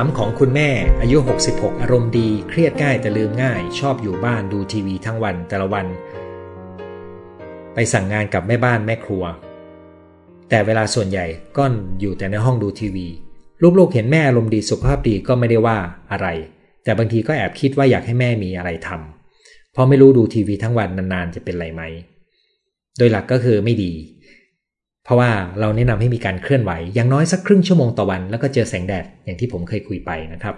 3 ของคุณแม่อายุ 66 อารมณ์ดี เครียดง่ายแต่ลืมง่าย ชอบอยู่บ้านดูทีวีทั้งวันแต่ละวัน ไปสั่งงานกับแม่บ้านแม่ครัว แต่เวลาส่วนใหญ่ก็อยู่แต่ในห้องดูทีวี ลูกๆเห็นแม่อารมณ์ดีสุขภาพดีก็ไม่ได้ว่าอะไร แต่บางทีก็แอบคิดว่าอยากให้แม่มีอะไรทำเพราะไม่รู้ดูทีวีทั้งวันนานๆจะเป็นไรไหม โดยหลักก็คือไม่ดี เพราะว่าเราแนะนำให้มีการเคลื่อนไหว อย่างน้อยสักครึ่งชั่วโมงต่อวัน แล้วก็เจอแสงแดดอย่างที่ผมเคยคุยไปนะครับ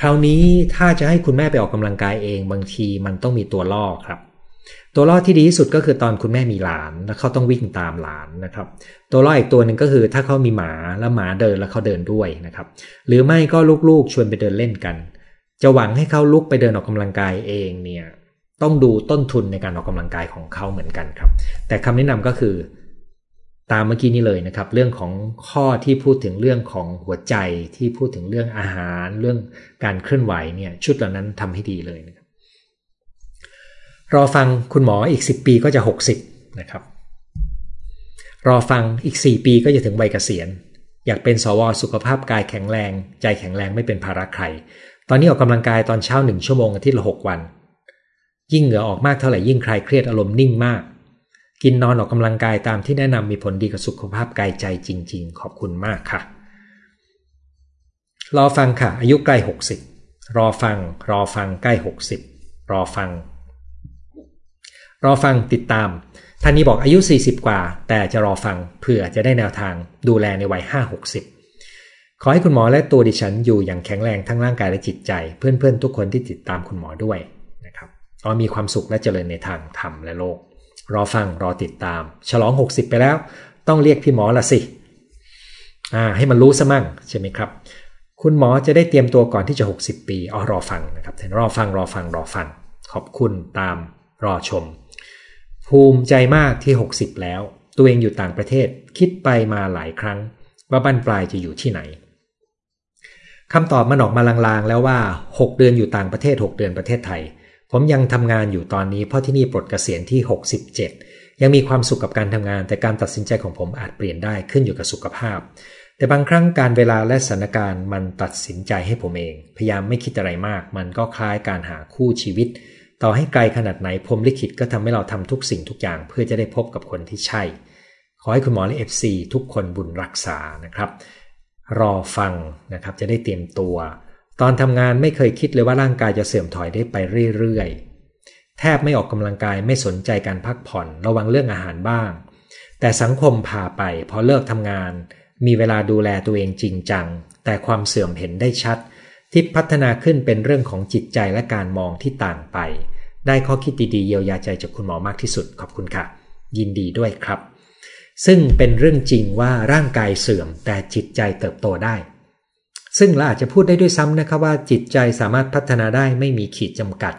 คราวนี้ถ้าจะให้คุณแม่ไปออกกำลังกายเองบางทีมันต้องมีตัวล่อครับ ตัวล่อที่ดีที่สุดก็คือตอนคุณแม่มีหลานแล้วเขาต้องวิ่งตามหลานนะครับ ตัวล่ออีกตัวหนึ่งก็คือถ้าเขามีหมาแล้วหมาเดินแล้วเขาเดินด้วยนะครับ หรือไม่ก็ลูกๆชวนไปเดินเล่นกัน จะหวังให้เขาลุกไปเดินออกกำลังกายเองเนี่ยต้องดูต้นทุนในการออกกำลังกายของเขาเหมือนกันครับ แต่คำแนะนำก็คือ ตามเมื่อกี้นี้เลยนะครับ เรื่องของข้อที่พูดถึงเรื่องของหัวใจที่พูดถึงเรื่องอาหาร เรื่องการเคลื่อนไหวเนี่ยชุดเหล่านั้นทำให้ดีเลยนะครับรอฟังคุณหมออีก 10 ปีก็จะ 60นะครับรอฟังอีก 4 ปีก็จะถึงวัยเกษียณ อยากเป็นสวสุขภาพกายแข็งแรง ใจแข็งแรงไม่เป็นภาระใคร ตอนนี้ออกกำลังกายตอนเช้าหนึ่งชั่วโมงอาทิตย์ละหกวัน ยิ่งเหงื่อออกมากเท่าไหร่ยิ่งคลายเครียดอารมณ์นิ่งมาก กินนอนออกกำลังกายตามที่แนะนำมีผลดีกับสุขภาพกายใจจริง ๆ ขอบคุณมากค่ะ รอฟังค่ะ อายุใกล้ 60 รอฟัง รอฟังใกล้ 60 รอฟัง รอฟังติดตามท่านนี้บอกอายุ 40 กว่า แต่จะรอฟังเผื่อจะได้แนวทางดูแลในวัย 5-60 ขอให้คุณหมอและตัวดิฉันอยู่อย่างแข็งแรงทั้งร่างกายและจิตใจ เพื่อนๆ ทุกคนที่ติดตามคุณหมอด้วยนะครับขอมีความสุขและเจริญในทางธรรมและโลก รอฟังรอติดตาม ฉลอง 60 ไปแล้ว ต้องเรียกพี่หมอละสิอ่าให้มันรู้ซะมั่งใช่ไหมครับ คุณหมอจะได้เตรียมตัวก่อนที่จะ 60 ปีอ๋อรอฟังนะครับรอฟังรอฟังรอฟัง ขอบคุณตามรอชม ภูมิใจมากที่ 60 แล้ว ตัวเองอยู่ต่างประเทศคิดไปมาหลายครั้ง ว่าบั้นปลายจะอยู่ที่ไหนคำตอบมันออกมาลางๆ แล้วว่า 6 เดือนอยู่ต่างประเทศ 6 เดือนประเทศไทย ผมยังทำงานอยู่ตอนนี้เพราะที่นี่ปลดเกษียณที่ 67 ยังมีความสุขกับการทำงาน แต่การตัดสินใจของผมอาจเปลี่ยนได้ขึ้นอยู่กับสุขภาพ แต่บางครั้งการเวลาและสถานการณ์มันตัดสินใจให้ผมเอง พยายามไม่คิดอะไรมาก มันก็คล้ายการหาคู่ชีวิต ต่อให้ไกลขนาดไหนผมลิขิตก็ทำให้เราทำทุกสิ่งทุกอย่างเพื่อจะได้พบกับคนที่ใช่ ขอให้คุณหมอและ FC ทุกคนบุญรักษานะครับ รอฟังนะครับจะได้เตรียมตัว ตอนทำงานไม่เคยคิดเลยว่าร่างกายจะเสื่อมถอยได้ไปเรื่อยๆ แทบไม่ออกกำลังกายไม่สนใจการพักผ่อนระวังเรื่องอาหารบ้าง แต่สังคมพาไปพอเลิกทำงาน มีเวลาดูแลตัวเองจริงจัง แต่ความเสื่อมเห็นได้ชัด ที่พัฒนาขึ้นเป็นเรื่องของจิตใจและการมองที่ต่างไป ได้ข้อคิดดีๆเยียวยาใจจากคุณหมอมากที่สุดขอบคุณค่ะ ยินดีด้วยครับ ซึ่งเป็นเรื่องจริงว่าร่างกายเสื่อมแต่จิตใจเติบโตได้ ซึ่งเราอาจจะพูดได้ด้วยซ้ำนะครับว่าจิตใจสามารถพัฒนาได้ไม่มีขีดจำกัด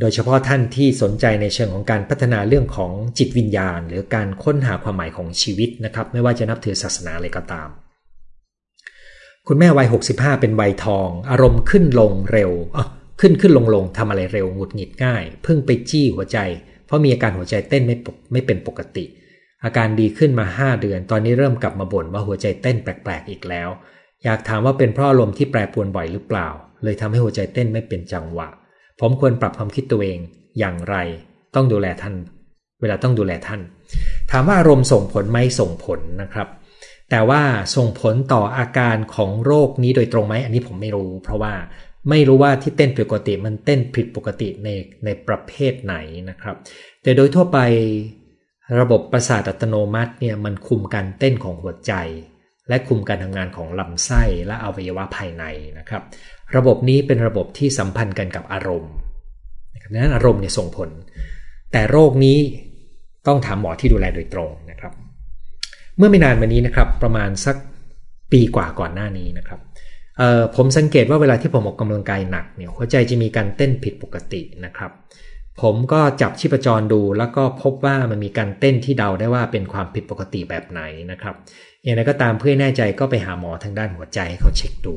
โดยเฉพาะท่านที่สนใจในเชิงของการพัฒนาเรื่องของจิตวิญญาณ หรือการค้นหาความหมายของชีวิตนะครับ ไม่ว่าจะนับถือศาสนาอะไรก็ตาม คุณแม่วัย 65 เป็นวัยทอง อารมณ์ขึ้นลงเร็วขึ้นขึ้นลงลงทำอะไรเร็วหงุดหงิดง่าย เพิ่งไปจี้หัวใจ เพราะมีอาการหัวใจเต้นไม่ไม่เป็นปกติ อาการดีขึ้นมา 5 เดือน ตอนนี้เริ่มกลับมาบ่นว่าหัวใจเต้นแปลกๆอีกแล้ว อยากถามว่าเป็นเพราะอารมณ์ที่แปรปรวนบ่อยหรือเปล่า เลยทำให้หัวใจเต้นไม่เป็นจังหวะ ผมควรปรับความคิดตัวเองอย่างไร ต้องดูแลท่าน เวลาต้องดูแลท่าน ถามว่าอารมณ์ส่งผลไหมส่งผลนะครับ แต่ว่าส่งผลต่ออาการของโรคนี้โดยตรงไหมอันนี้ผมไม่รู้ เพราะว่าไม่รู้ว่าที่เต้นผิดปกติมันเต้นผิดปกติในในประเภทไหนนะครับ แต่โดยทั่วไประบบประสาทอัตโนมัติเนี่ยมันคุมการเต้นของหัวใจ และคุมการทำงานของลำไส้และอวัยวะภายในนะครับ ระบบนี้เป็นระบบที่สัมพันธ์กันกับอารมณ์ดังนั้นอารมณ์เนี่ยส่งผล แต่โรคนี้ต้องถามหมอที่ดูแลโดยตรงนะครับ เมื่อไม่นานมานี้นะครับ ประมาณสักปีกว่าก่อนหน้านี้นะครับผมสังเกตว่าเวลาที่ผมออกกำลังกายหนักเนี่ยหัวใจจะมีการเต้นผิดปกตินะครับ ผมก็จับชีพจรดู แล้วก็พบว่ามันมีการเต้นที่เดาได้ว่าเป็นความผิดปกติแบบไหนนะครับอย่างไรก็ตามเพื่อแน่ใจก็ไปหาหมอทางด้านหัวใจให้เขาเช็คดู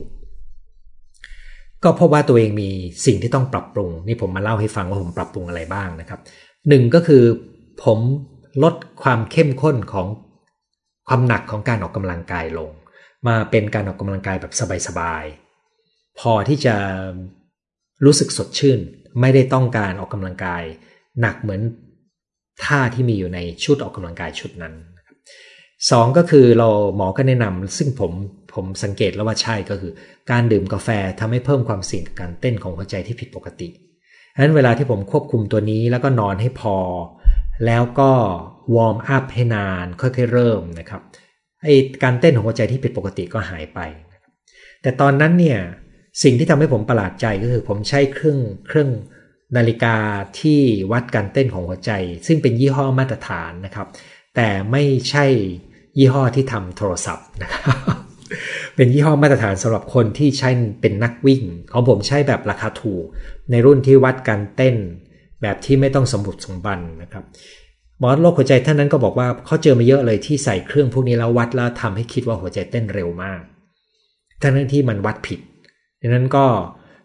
ก็พบว่าตัวเองมีสิ่งที่ต้องปรับปรุง นี่ผมมาเล่าให้ฟังว่าผมปรับปรุงอะไรบ้างนะครับหนึ่งก็คือผมลดความเข้มข้นของความหนักของการออกกำลังกายลง มาเป็นการออกกำลังกายแบบสบายๆพอที่จะรู้สึกสดชื่น ไม่ได้ต้องการออกกำลังกาย หนักเหมือนท่าที่มีอยู่ในชุดออกกำลังกายชุดนั้นสองก็คือเราหมอก็แนะนำซึ่งผมผมสังเกตแล้วว่าใช่ก็คือ การดื่มกาแฟทำให้เพิ่มความเสี่ยงกับการเต้นของหัวใจที่ผิดปกติฉะนั้นเวลาที่ผมควบคุมตัวนี้แล้วก็นอนให้พอ แล้วก็ warm up ให้นานค่อยๆเริ่มนะครับไอการเต้นของหัวใจที่ผิดปกติก็หายไป แต่ตอนนั้นเนี่ย สิ่งที่ทำให้ผมประหลาดใจก็คือ ผมใช้เครื่องเครื่องนาฬิกาที่วัดการเต้นของหัวใจ ซึ่งเป็นยี่ห้อมาตรฐานนะครับ แต่ไม่ใช่ยี่ห้อที่ทำโทรศัพท์นะครับเป็นยี่ห้อมาตรฐานสำหรับคนที่ใช้เป็นนักวิ่ง ของผมใช้แบบราคาถูก ในรุ่นที่วัดการเต้น แบบที่ไม่ต้องสมบุกสมบันนะครับหมอโรคหัวใจท่านนั้นก็บอกว่าเขาเจอมาเยอะเลยที่ใส่เครื่องพวกนี้แล้ววัดแล้วทำให้คิดว่าหัวใจเต้นเร็วมากทั้งที่มันวัดผิด ดังนั้นก็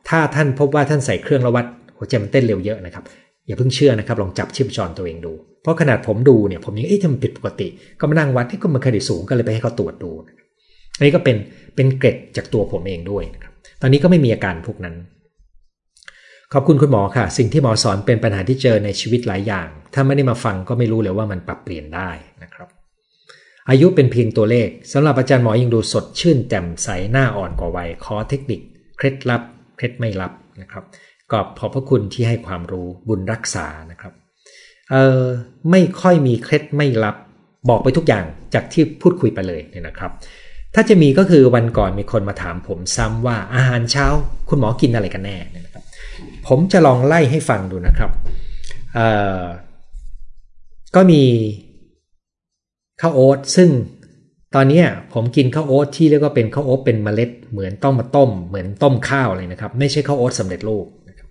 ถ้าท่านพบว่าท่านใส่เครื่องแล้ววัดหัวใจมันเต้นเร็วเยอะนะครับ อย่าเพิ่งเชื่อนะครับ ลองจับชีพจรตัวเองดู เพราะขนาดผมดูเนี่ยผมยังเอ๊ะทำไมผิดปกติ ก็มานั่งวัดที่ก็มันเคยได้สูงก็เลยไปให้เขาตรวจดูอันนี้ก็เป็นเป็นเกร็ดจากตัวผมเองด้วยนะครับตอนนี้ก็ไม่มีอาการพวกนั้น ขอบคุณคุณหมอค่ะ สิ่งที่หมอสอนเป็นปัญหาที่เจอในชีวิตหลายอย่าง ถ้าไม่ได้มาฟังก็ไม่รู้เลยว่ามันปรับเปลี่ยนได้นะครับ อายุเป็นเพียงตัวเลขสำหรับอาจารย์หมอยังดูสดชื่นแจ่มใสหน้าอ่อนกว่าวัยขอเทคนิค เคล็ดลับ เคล็ดไม่ลับนะครับก็ขอบพระคุณที่ให้ความรู้บุญรักษานะครับเออไม่ค่อยมีเคล็ดไม่ลับ บอกไปทุกอย่างจากที่พูดคุยไปเลยเนี่ยนะครับ ถ้าจะมีก็คือวันก่อนมีคนมาถามผมซ้ำว่าอาหารเช้า คุณหมอกินอะไรกันแน่นะครับ ผมจะลองไล่ให้ฟังดูนะครับก็มีข้าวโอ๊ตซึ่ง ตอนนี้ผมกินข้าวโอ๊ตที่เรียกว่าเป็นข้าวโอ๊ตเป็นเมล็ดเหมือนต้องมาต้ม เหมือนต้มข้าวเลยนะครับ ไม่ใช่ข้าวโอ๊ตสำเร็จรูปนะครับ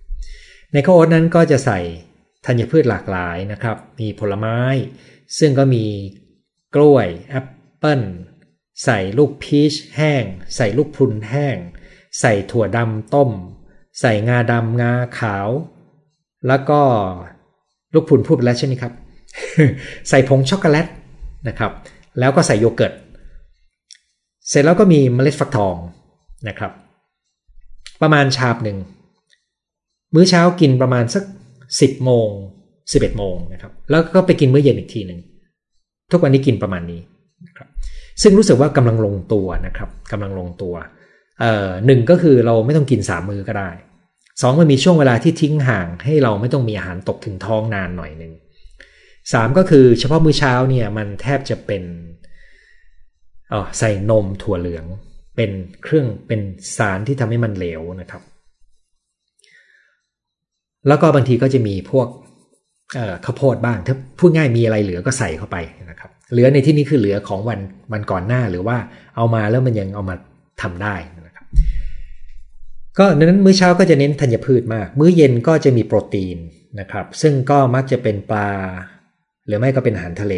ในข้าวโอ๊ตนั้นก็จะใส่ธัญพืชหลากหลายนะครับ มีผลไม้ ซึ่งก็มีกล้วยแอปเปิ้ลใส่ลูกพีชแห้ง ใส่ลูกพรุนแห้ง ใส่ถั่วดำต้ม ใส่งาดำงาขาว แล้วก็ลูกพรุนพูดไปแล้วใช่ไหมครับ ใส่ผงช็อกโกแลตนะครับ แล้วก็ใส่โยเกิร์ต เสร็จแล้วก็มีเมล็ดฟักทองนะครับ ประมาณชาบหนึ่ง มื้อเช้ากินประมาณสักสิบโมงสิบเอ็ดโมงนะครับ แล้วก็ไปกินมื้อเย็นอีกทีหนึ่งทุกวันนี้กินประมาณนี้นะครับซึ่งรู้สึกว่ากำลังลงตัวนะครับกำลังลงตัวหนึ่งก็คือเราไม่ต้องกินสามมือก็ได้สองมันมีช่วงเวลาที่ทิ้งห่างให้เราไม่ต้องมีอาหารตกถึงท้องนานหน่อยหนึ่งสามก็คือเฉพาะมื้อเช้าเนี่ยมันแทบจะเป็น ออใส่นมถั่วเหลือง เป็นเครื่องเป็นสารที่ทำให้มันเหลวนะครับ แล้วก็บางทีก็จะมีพวกข้าวโพดบ้าง ถ้าพูดง่ายมีอะไรเหลือก็ใส่เข้าไปนะครับ เหลือในที่นี้คือเหลือของวันวันก่อนหน้าหรือว่าเอามาแล้วมันยังเอามาทำได้นะครับ ก็นั้นมื้อเช้าก็จะเน้นธัญพืชมาก มื้อเย็นก็จะมีโปรตีนนะครับ ซึ่งก็มักจะเป็นปลา หรือไม่ก็เป็นอาหารทะเล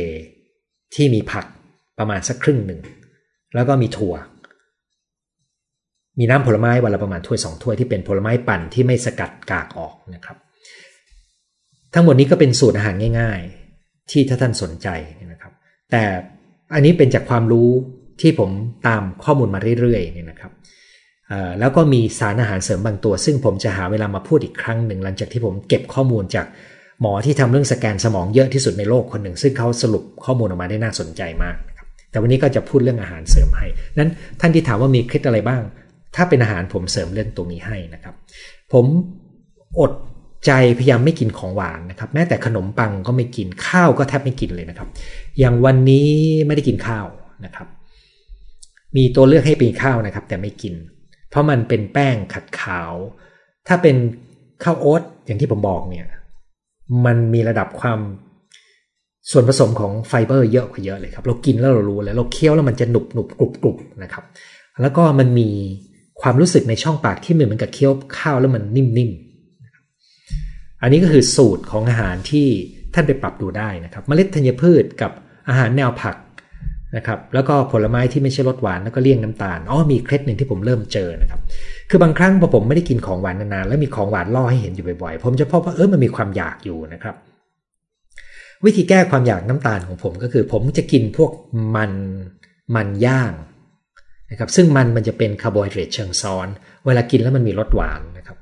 ที่มีผักประมาณสักครึ่งหนึ่ง แล้วก็มีถั่ว มีน้ำผลไม้วันละประมาณถ้วยสองถ้วยที่เป็นผลไม้ปั่นที่ไม่สกัดกากออกนะครับ ทั้งหมดนี้ก็เป็นสูตรอาหารง่าย ๆ ที่ถ้าท่านสนใจนะครับ แต่อันนี้เป็นจากความรู้ที่ผมตามข้อมูลมาเรื่อยๆเนี่ยนะครับแล้วก็มีสารอาหารเสริมบางตัว ซึ่งผมจะหาเวลามาพูดอีกครั้งหนึ่งหลังจากที่ผมเก็บข้อมูลจากหมอที่ทำเรื่องสแกนสมองเยอะที่สุดในโลกคนหนึ่ง ซึ่งเขาสรุปข้อมูลออกมาได้น่าสนใจมาก แต่วันนี้ก็จะพูดเรื่องอาหารเสริมให้นั้นท่านที่ถามว่ามีเคล็ดอะไรบ้าง ถ้าเป็นอาหารผมเสริมเรื่องตรงนี้ให้นะครับ ผมอดใจพยายามไม่กินของหวานนะครับ แม้แต่ขนมปังก็ไม่กินข้าวก็แทบไม่กินเลยนะครับ อย่างวันนี้ไม่ได้กินข้าวนะครับ มีตัวเลือกให้เป็นข้าวนะครับ แต่ไม่กิน เพราะมันเป็นแป้งขัดขาว ถ้าเป็นข้าวโอ๊ตอย่างที่ผมบอกเนี่ย มันมีระดับความ ส่วนผสมของไฟเบอร์เยอะกว่าเยอะเลยครับเรากินแล้วเรารู้แล้วเราเคี้ยวแล้วมันจะหนุบหนุบกรุบกรุบนะครับแล้วก็มันมีความรู้สึกในช่องปากที่เหมือนกับเคี้ยวข้าวแล้วมันนิ่มๆ อันนี้ก็คือสูตรของอาหารที่ท่านไปปรับดูได้นะครับเมล็ดธัญพืชกับอาหารแนวผักนะครับแล้วก็ผลไม้ที่ไม่ใช่รสหวานแล้วก็เลี่ยงน้ำตาลอ๋อมีเคล็ดหนึ่งที่ผมเริ่มเจอนะครับคือบางครั้งพอผมไม่ได้กินของหวานนานๆแล้วมีของหวานล่อให้เห็นอยู่บ่อยๆ ผมจะพบว่าเออมันมีความอยากอยู่นะครับ วิธีแก้ความอยากน้ำตาลของผมก็คือ ผมจะกินพวกมันมันย่างนะครับซึ่งมันมันจะเป็นคาร์โบไฮเดรตเชิงซ้อน เวลากินแล้วมันมีรสหวานนะครับ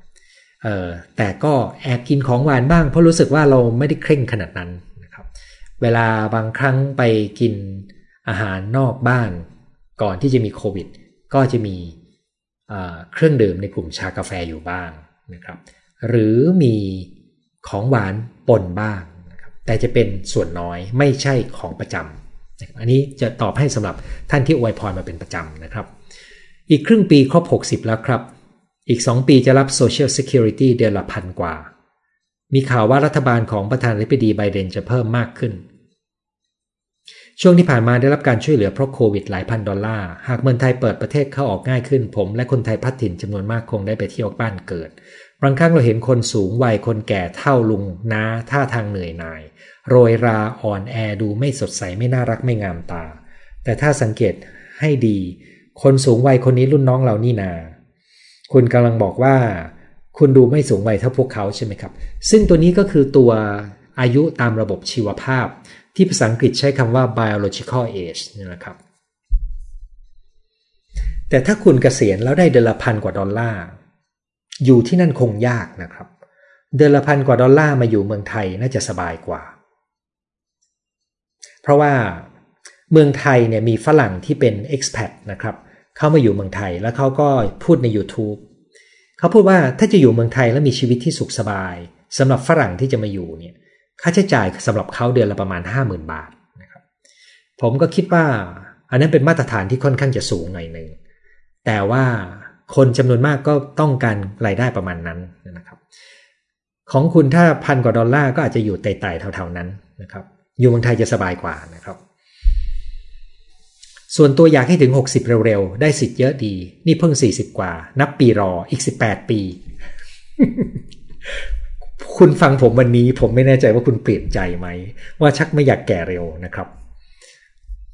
เอ่อแต่ก็แอบกินของหวานบ้าง เพราะรู้สึกว่าเราไม่ได้เคร่งขนาดนั้นนะครับเวลาบางครั้งไปกินอาหารนอกบ้าน ก่อนที่จะมีโควิด ก็จะมีเครื่องดื่มในกลุ่มชากาแฟอยู่บ้างนะครับหรือมีของหวานปนบ้าง แต่จะเป็นส่วนน้อยไม่ใช่ของประจำอันนี้จะตอบให้สำหรับท่านที่อวยพรมาเป็นประจำนะครับ อีกครึ่งปีครบ 60 แล้วครับ อีก 2 ปีจะรับ Social Security เดือนละพันกว่า มีข่าวว่ารัฐบาลของประธานาธิบดีไบเดนจะเพิ่มมากขึ้น ช่วงที่ผ่านมาได้รับการช่วยเหลือเพราะโควิดหลายพันดอลลาร์ หากเมืองไทยเปิดประเทศเข้าออกง่ายขึ้น ผมและคนไทยพัดถิ่นจำนวนมากคงได้ไปเที่ยวบ้านเกิด บางครั้งเราเห็นคนสูงวัยคนแก่เท่าลุงน้าท่าทางเหนื่อยหน่าย โรยราอ่อนแอดูไม่สดใสไม่น่ารักไม่งามตา แต่ถ้าสังเกตให้ดี คนสูงวัยคนนี้รุ่นน้องเรานี่นา คุณกำลังบอกว่า คุณดูไม่สูงวัยเท่าพวกเขาใช่ไหมครับ ซึ่งตัวนี้ก็คือตัวอายุตามระบบชีวภาพ ที่ภาษาอังกฤษใช้คำว่า biological age นี่แหละครับ แต่ถ้าคุณเกษียณแล้วได้เดือนละพันกว่าดอลลาร์ อยู่ที่นั่นคงยากนะครับ เดือนละพันกว่าดอลลาร์มาอยู่เมืองไทยน่าจะสบายกว่า เพราะว่าเมืองไทยเนี่ยมีฝรั่งที่เป็น expat นะครับ เข้ามาอยู่เมืองไทยแล้วเขาก็พูดใน YouTube เขาพูดว่าถ้าจะอยู่เมืองไทยแล้วมีชีวิตที่สุขสบายสำหรับฝรั่งที่จะมาอยู่เนี่ยค่าใช้จ่ายสำหรับเขาเดือนละประมาณ 50,000 บาทนะครับผมก็คิดว่า อันนั้นเป็นมาตรฐานที่ค่อนข้างจะสูงหน่อยหนึ่งแต่ว่า คนจำนวนมากก็ต้องการรายได้ประมาณนั้นนะครับ ของคุณถ้าพันกว่าดอลลาร์ก็อาจจะอยู่ไต่ๆเท่าๆนั้นนะครับ อยู่เมืองไทยจะสบายกว่านะครับ ส่วนตัวอยากให้ถึง 60 เร็วๆ ได้สิทธิ์เยอะดี นี่เพิ่ง 40 กว่า นับปีรออีก 18 ปี คุณฟังผมวันนี้ผมไม่แน่ใจว่าคุณเปลี่ยนใจไหม ว่าชักไม่อยากแก่เร็วนะครับ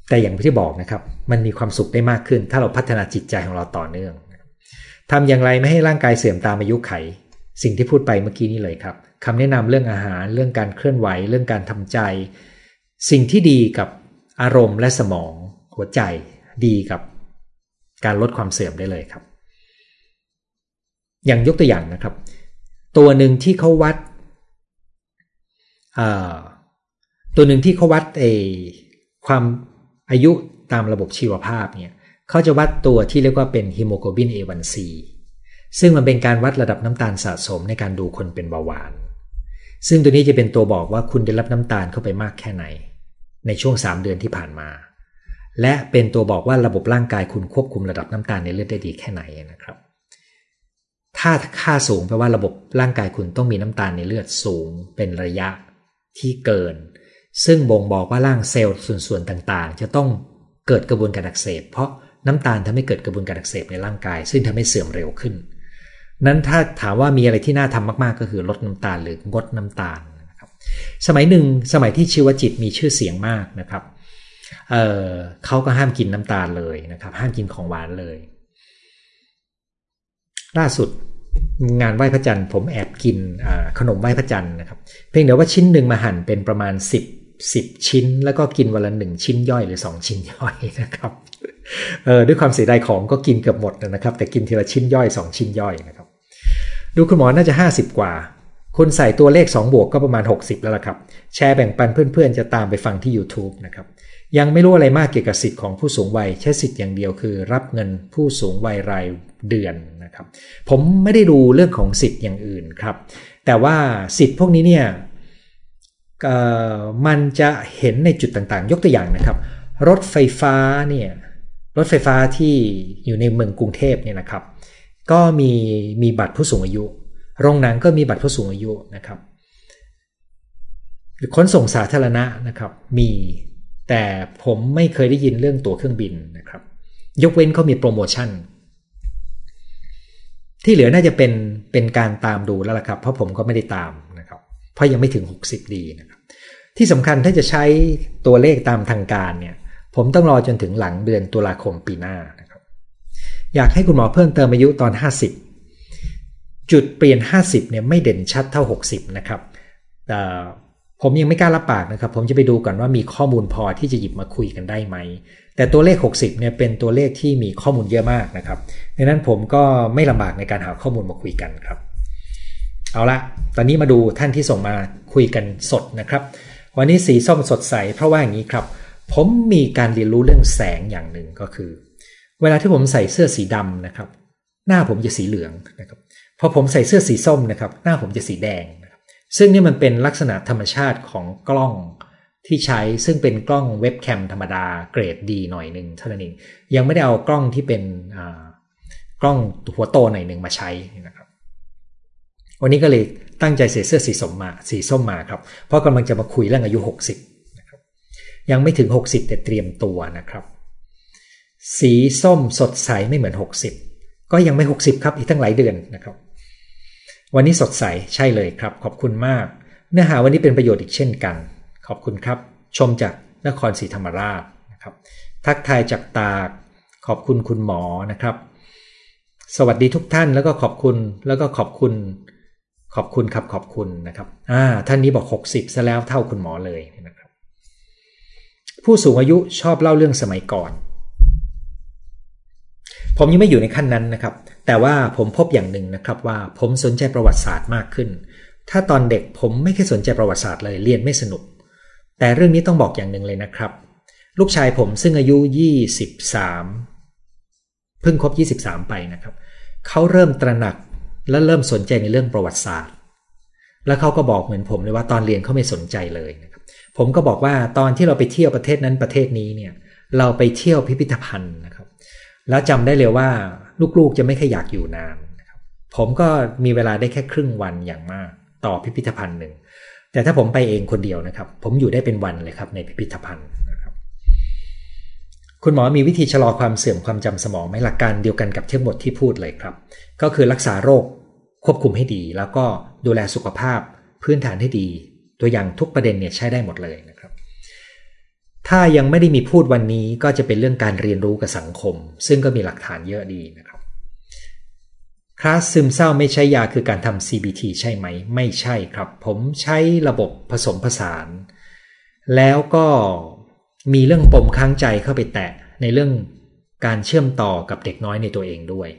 แต่อย่างที่บอกนะครับ มันมีความสุขได้มากขึ้น ถ้าเราพัฒนาจิตใจของเราต่อเนื่อง ทำอย่างไรไม่ให้ร่างกายเสื่อมตามอายุไข สิ่งที่พูดไปเมื่อกี้นี้เลยครับคำแนะนำเรื่องอาหาร เรื่องการเคลื่อนไหว เรื่องการทำใจ สิ่งที่ดีกับอารมณ์และสมอง หัวใจดีกับการลดความเสื่อมได้เลยครับ อย่างยกตัวอย่างนะครับ ตัวหนึ่งที่เขาวัดตัวหนึ่งที่เขาวัดเอความอายุตามระบบชีวภาพเนี่ย เขาจะวัดตัวที่เรียกว่าเป็นฮีโมโกลบิน A1C ซึ่งมันเป็นการวัดระดับน้ำตาลสะสมในการดูคนเป็นเบาหวาน ซึ่งตัวนี้จะเป็นตัวบอกว่าคุณได้รับน้ำตาลเข้าไปมากแค่ไหน ในช่วง 3 เดือนที่ผ่านมา และเป็นตัวบอกว่าระบบร่างกายคุณควบคุมระดับน้ำตาลในเลือดได้ดีแค่ไหนนะครับ ถ้าค่าสูงแปลว่าระบบร่างกายคุณต้องมีน้ำตาลในเลือดสูง เป็นระยะที่เกิน ซึ่งบ่งบอกว่าร่างเซลล์ส่วนๆต่างๆ จะต้องเกิดกระบวนการอักเสบ เพราะ น้ำตาลทำให้เกิดกระบวนการอักเสบในร่างกาย ซึ่งทำให้เสื่อมเร็วขึ้น นั้นถ้าถามว่ามีอะไรที่น่าทำมากๆ ก็คือลดน้ำตาลหรืองดน้ำตาลนะครับสมัยหนึ่งสมัยที่ชีวจิตมีชื่อเสียงมากนะครับเเขาก็ห้ามกินน้ำตาลเลยนะครับ ห้ามกินของหวานเลย ล่าสุดงานไหว้พระจันทร์ผมแอบกินขนมไหว้พระจันทร์นะครับ เพียงแต่ว่าชิ้นหนึ่งมาหั่นเป็นประมาณ 10 10 ชิ้น แล้วก็กินวันละหนึ่งชิ้นย่อยหรือ 2 ชิ้นย่อยนะครับ เออด้วยความเสียดายของก็กินเกือบหมดนะครับ แต่กินทีละชิ้นย่อย 2 ชิ้นย่อยนะครับ ดูคุณหมอน่าจะ 50 กว่า คุณใส่ตัวเลข 2 บวกก็ประมาณ 60 แล้วล่ะครับ แชร์แบ่งปันเพื่อนๆ จะตามไปฟังที่ YouTube นะครับ ยังไม่รู้อะไรมากเกี่ยวกับสิทธิ์ของผู้สูงวัยแค่สิทธิ์อย่างเดียวคือ รับเงินผู้สูงวัยรายเดือนนะครับ ผมไม่ได้ดูเรื่องของสิทธิ์อย่างอื่นครับ แต่ว่าสิทธิ์พวกนี้เนี่ยมันจะเห็นในจุดต่างๆ ยกตัวอย่างนะครับ รถไฟฟ้าเนี่ย รถไฟฟ้าที่อยู่ในเมืองกรุงเทพเนี่ยนะครับ ก็มีมีบัตรผู้สูงอายุ โรงหนังก็มีบัตรผู้สูงอายุนะครับขนส่งสาธารณะนะครับมีแต่ผมไม่เคยได้ยินเรื่องตั๋วเครื่องบินนะครับ ยกเว้นเขามีโปรโมชั่น ที่เหลือน่าจะเป็นเป็นการตามดูแล้วล่ะครับ เพราะผมก็ไม่ได้ตามนะครับ เพราะยังไม่ถึง 60 ดีนะครับ ที่สำคัญถ้าจะใช้ตัวเลขตามทางการเนี่ย ผมต้องรอจนถึงหลังเดือนตุลาคมปีหน้านะครับอยากให้คุณหมอเพิ่มเติมอายุตอน 50 จุดเปลี่ยน 50เนี่ยไม่เด่นชัดเท่า 60 นะครับผมยังไม่กล้ารับปากนะครับ ผมจะไปดูก่อนว่ามีข้อมูลพอที่จะหยิบมาคุยกันได้ไหม แต่ตัวเลข 60เนี่ยเป็นตัวเลขที่มีข้อมูลเยอะมากนะครับดังนั้นผมก็ไม่ลำบากในการหาข้อมูลมาคุยกันครับ เอาละตอนนี้มาดูท่านที่ส่งมาคุยกันสดนะครับ วันนี้สีส้มสดใสเพราะว่าอย่างนี้ครับ ผมมีการเรียนรู้เรื่องแสงอย่างหนึ่งก็คือ เวลาที่ผมใส่เสื้อสีดำนะครับ หน้าผมจะสีเหลืองนะครับพอผมใส่เสื้อสีส้มนะครับ หน้าผมจะสีแดงซึ่งนี่มันเป็นลักษณะธรรมชาติของกล้องที่ใช้ซึ่งเป็นกล้องเว็บแคมธรรมดาเกรดดีหน่อยหนึ่งเท่านั้นเองยังไม่ได้เอากล้องที่เป็นกล้องหัวโตหน่อยหนึ่งมาใช้นะครับ วันนี้ก็เลยตั้งใจเสียเสื้อสีส้มมาสีส้มมาครับเพราะกำลังจะมาคุยเรื่องอายุ 60นะครับ ยังไม่ถึง 60 แต่เตรียมตัวนะครับ สีส้มสดใสไม่เหมือน 60 ก็ยังไม่ 60 ครับอีกตั้งหลายเดือนนะครับ วันนี้สดใสใช่เลยครับ ขอบคุณมาก เนื้อหาวันนี้เป็นประโยชน์อีกเช่นกัน ขอบคุณครับ ชมจากนครศรีธรรมราชนะครับ ทักทายจากตาก ขอบคุณคุณหมอนะครับ สวัสดีทุกท่านแล้วก็ขอบคุณแล้วก็ขอบคุณขอบคุณครับขอบคุณนะครับอ่าท่านนี้บอก 60ซะแล้วเท่าคุณหมอเลยนะครับ ผู้สูงอายุชอบเล่าเรื่องสมัยก่อน ผมยังไม่อยู่ในขั้นนั้นนะครับ แต่ว่าผมพบอย่างหนึ่งนะครับว่าผมสนใจประวัติศาสตร์มากขึ้น ถ้าตอนเด็กผมไม่เคยสนใจประวัติศาสตร์เลยเรียนไม่สนุก แต่เรื่องนี้ต้องบอกอย่างหนึ่งเลยนะครับ ลูกชายผมซึ่งอายุ 23 เพิ่งครบ 23 ไปนะครับ เขาเริ่มตระหนักและเริ่มสนใจในเรื่องประวัติศาสตร์ แล้วเขาก็บอกเหมือนผมเลยว่าตอนเรียนเขาไม่สนใจเลยนะ ผมก็บอกว่าตอนที่เราไปเที่ยวประเทศนั้นประเทศนี้เนี่ย เราไปเที่ยวพิพิธภัณฑ์นะครับ แล้วจำได้เลยว่าลูกๆจะไม่ค่อยอยากอยู่นานนะครับผมก็มีเวลาได้แค่ครึ่งวันอย่างมากต่อพิพิธภัณฑ์หนึ่งแต่ถ้าผมไปเองคนเดียวนะครับ ผมอยู่ได้เป็นวันเลยครับในพิพิธภัณฑ์นะครับ คุณหมอมีวิธีชะลอความเสื่อมความจำสมองไหมหลักการเดียวกันกับทั้งหมดที่พูดเลยครับ ก็คือรักษาโรคควบคุมให้ดี แล้วก็ดูแลสุขภาพพื้นฐานให้ดี ตัวอย่างทุกประเด็นเนี่ยใช้ได้หมดเลยนะครับ ถ้ายังไม่ได้มีพูดวันนี้ก็จะเป็นเรื่องการเรียนรู้กับสังคม ซึ่งก็มีหลักฐานเยอะดีนะครับคลาสซึมเศร้าไม่ใช่ยาคือการทำ CBT ใช่ไหม ไม่ใช่ครับ ผมใช้ระบบผสมผสาน แล้วก็มีเรื่องปมค้างใจเข้าไปแตะในเรื่องการเชื่อมต่อกับเด็กน้อยในตัวเองด้วย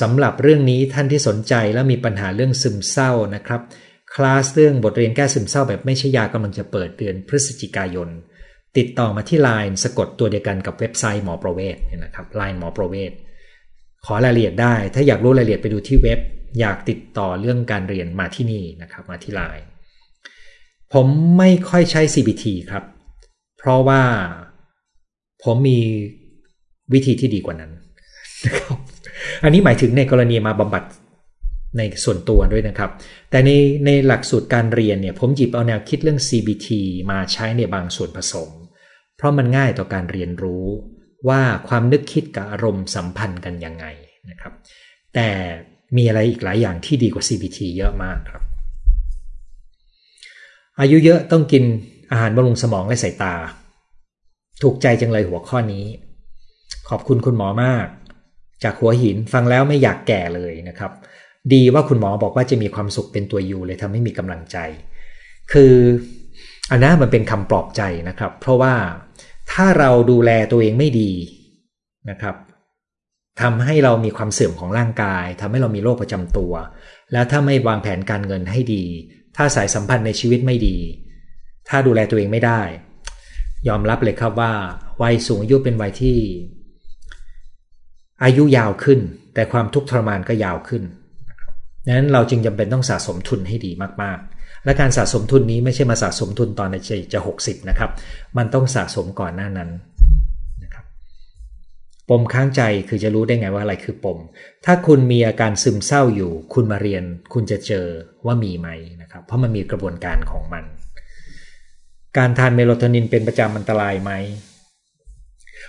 สำหรับเรื่องนี้ท่านที่สนใจและมีปัญหาเรื่องซึมเศร้านะครับ คลาสเรื่องบทเรียนแก้ซึมเศร้าแบบไม่ใช่ยากำลังจะเปิดเดือนพฤศจิกายน ติดต่อมาที่ Line สะกดตัวเดียวกันกับเว็บไซต์หมอประเวศเนี่ยนะครับ Line หมอประเวศขอรายละเอียดได้ ถ้าอยากรู้รายละเอียดไปดูที่เว็บ อยากติดต่อเรื่องการเรียนมาที่นี่นะครับ มาที่ Line ผมไม่ค่อยใช้ CBT ครับ เพราะว่าผมมีวิธีที่ดีกว่านั้นนะครับอันนี้หมายถึงในกรณีมาบำบัด ในส่วนตัวด้วยนะครับ แต่ในในหลักสูตรการเรียนเนี่ยผมหยิบเอาแนวคิดเรื่อง CBT มาใช้ในบางส่วนผสม เพราะมันง่ายต่อการเรียนรู้ ว่าความนึกคิดกับอารมณ์สัมพันธ์กันยังไงนะครับ แต่มีอะไรอีกหลายอย่างที่ดีกว่า CBT เยอะมากครับ อายุเยอะต้องกินอาหารบำรุงสมองและสายตา ถูกใจจังเลยหัวข้อนี้ ขอบคุณคุณหมอมาก จากหัวหินฟังแล้วไม่อยากแก่เลยนะครับ ดีว่าคุณหมอบอกว่าจะมีความสุขเป็นตัวยูเลยทำให้มีกำลังใจ คืออันนั้นมันเป็นคำปลอบใจนะครับ เพราะว่าถ้าเราดูแลตัวเองไม่ดีนะครับทำให้เรามีความเสื่อมของร่างกายทำให้เรามีโรคประจำตัว แล้วถ้าไม่วางแผนการเงินให้ดี ถ้าสายสัมพันธ์ในชีวิตไม่ดี ถ้าดูแลตัวเองไม่ได้ ยอมรับเลยครับว่า วัยสูงอายุเป็นวัยที่ อายุยาวขึ้น แต่ความทุกข์ทรมานก็ยาวขึ้น นั้นเราจึงจำเป็นต้องสะสมทุนให้ดีมากๆ และการสะสมทุนนี้ไม่ใช่มาสะสมทุนตอนในจะจะหกสิบนะครับ มันต้องสะสมก่อนหน้านั้นนะครับปมค้างใจคือจะรู้ได้ไงว่าอะไรคือปม ถ้าคุณมีอาการซึมเศร้าอยู่ คุณมาเรียน คุณจะเจอว่ามีไหมนะครับ เพราะมันมีกระบวนการของมัน การทานเมโลโทนินเป็นประจำอันตรายไหม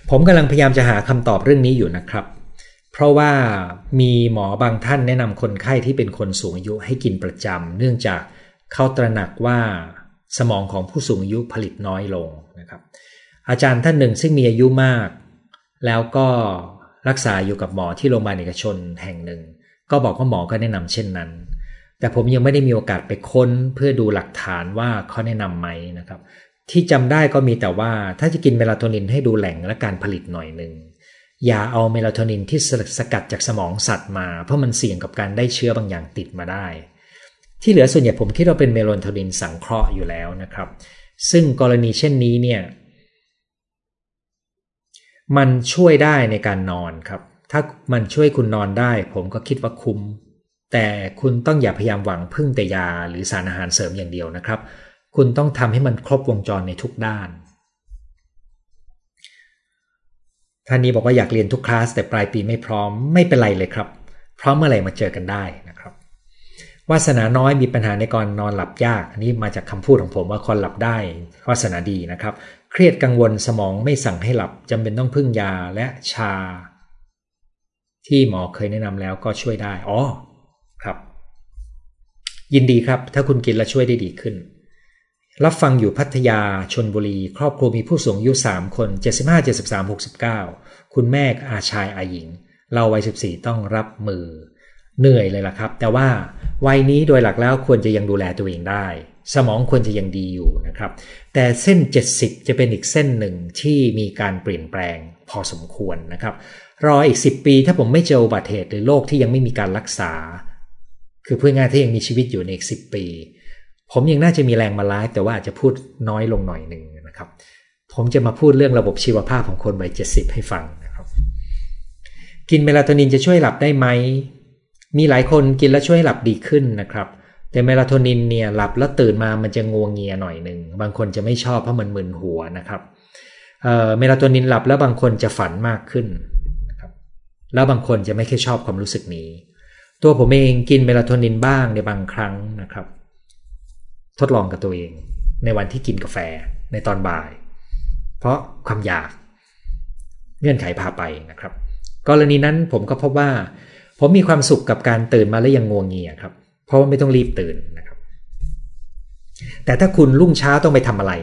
ผมกำลังพยายามจะหาคำตอบเรื่องนี้อยู่นะครับ เพราะว่ามีหมอบางท่านแนะนำคนไข้ที่เป็นคนสูงอายุให้กินประจำเนื่องจากเขาตระหนักว่าสมองของผู้สูงอายุผลิตน้อยลงนะครับ อาจารย์ท่านหนึ่งซึ่งมีอายุมาก แล้วก็รักษาอยู่กับหมอที่โรงพยาบาลเอกชนแห่งหนึ่ง ก็บอกว่าหมอก็แนะนำเช่นนั้น แต่ผมยังไม่ได้มีโอกาสไปค้นเพื่อดูหลักฐานว่าเขาแนะนำไหมนะครับ ที่จำได้ก็มีแต่ว่าถ้าจะกินเมลาโทนินให้ดูแหล่งและการผลิตหน่อยหนึ่ง อย่าเอาเมลาโทนินที่สกัดจากสมองสัตว์มา เพราะมันเสี่ยงกับการได้เชื้อบางอย่างติดมาได้ ที่เหลือส่วนใหญ่ผมคิดว่าเป็นเมลาโทนินสังเคราะห์อยู่แล้วนะครับ ซึ่งกรณีเช่นนี้เนี่ยมันช่วยได้ในการนอนครับ ถ้ามันช่วยคุณนอนได้ ผมก็คิดว่าคุ้ม แต่คุณต้องอย่าพยายามหวังพึ่งแต่ยาหรือสารอาหารเสริมอย่างเดียวนะครับ คุณต้องทำให้มันครบวงจรในทุกด้าน ท่านนี้บอกว่าอยากเรียนทุกคลาสแต่ปลายปีไม่พร้อมไม่เป็นไรเลยครับ พร้อมเมื่อไหร่มาเจอกันได้นะครับวาสนาน้อยมีปัญหาในการนอนหลับยากอันนี้มาจากคำพูดของผมว่าคนหลับได้วาสนาดีนะครับ เครียดกังวลสมองไม่สั่งให้หลับจำเป็นต้องพึ่งยาและชา ที่หมอเคยแนะนำแล้วก็ช่วยได้อ๋อครับ ยินดีครับ ถ้าคุณกินแล้วช่วยได้ดีขึ้น รับฟังอยู่พัทยาชนบุรี ครอบครัวมีผู้สูงอายุ 3 คน 75 73 69 คุณแม่อาชายอาหญิง เราวัย 14 ต้องรับมือ เหนื่อยเลยล่ะครับ แต่ว่าวัยนี้โดยหลักแล้วควรจะยังดูแลตัวเองได้ สมองควรจะยังดีอยู่นะครับ แต่เส้น 70 จะเป็นอีกเส้นหนึ่งที่มีการเปลี่ยนแปลงพอสมควรนะครับ รออีก 10 ปีถ้าผมไม่เจออุบัติเหตุหรือโรคที่ยังไม่มีการรักษา คือเพื่อง่ายที่ยังมีชีวิตอยู่ในอีก 10 ปี ผมยังน่าจะมีแรงมาไลฟ์แต่ว่าอาจจะพูดน้อยลงหน่อยหนึ่งนะครับ ผมจะมาพูดเรื่องระบบชีวภาพของคนวัย70ให้ฟังนะครับ กินเมลาโทนินจะช่วยหลับได้ไหม มีหลายคนกินแล้วช่วยหลับดีขึ้นนะครับ แต่เมลาโทนินเนี่ยหลับแล้วตื่นมามันจะงวงเงียหน่อยหนึ่ง บางคนจะไม่ชอบเพราะมันมึนหัวนะครับเเมลาโทนินหลับแล้วบางคนจะฝันมากขึ้นนะครับแล้วบางคนจะไม่ค่อยชอบความรู้สึกนี้ ตัวผมเองกินเมลาโทนินบ้างในบางครั้งนะครับ ทดลองกับตัวเอง ในวันที่กินกาแฟในตอนบ่าย เพราะความอยากเงื่อนไขพาไปนะครับ กรณีนั้นผมก็พบว่า ผมมีความสุขกับการตื่นมาแล้วยังงวงเงียครับ เพราะว่าไม่ต้องรีบตื่นนะครับ แต่ถ้าคุณรุ่งเช้าต้องไปทำอะไร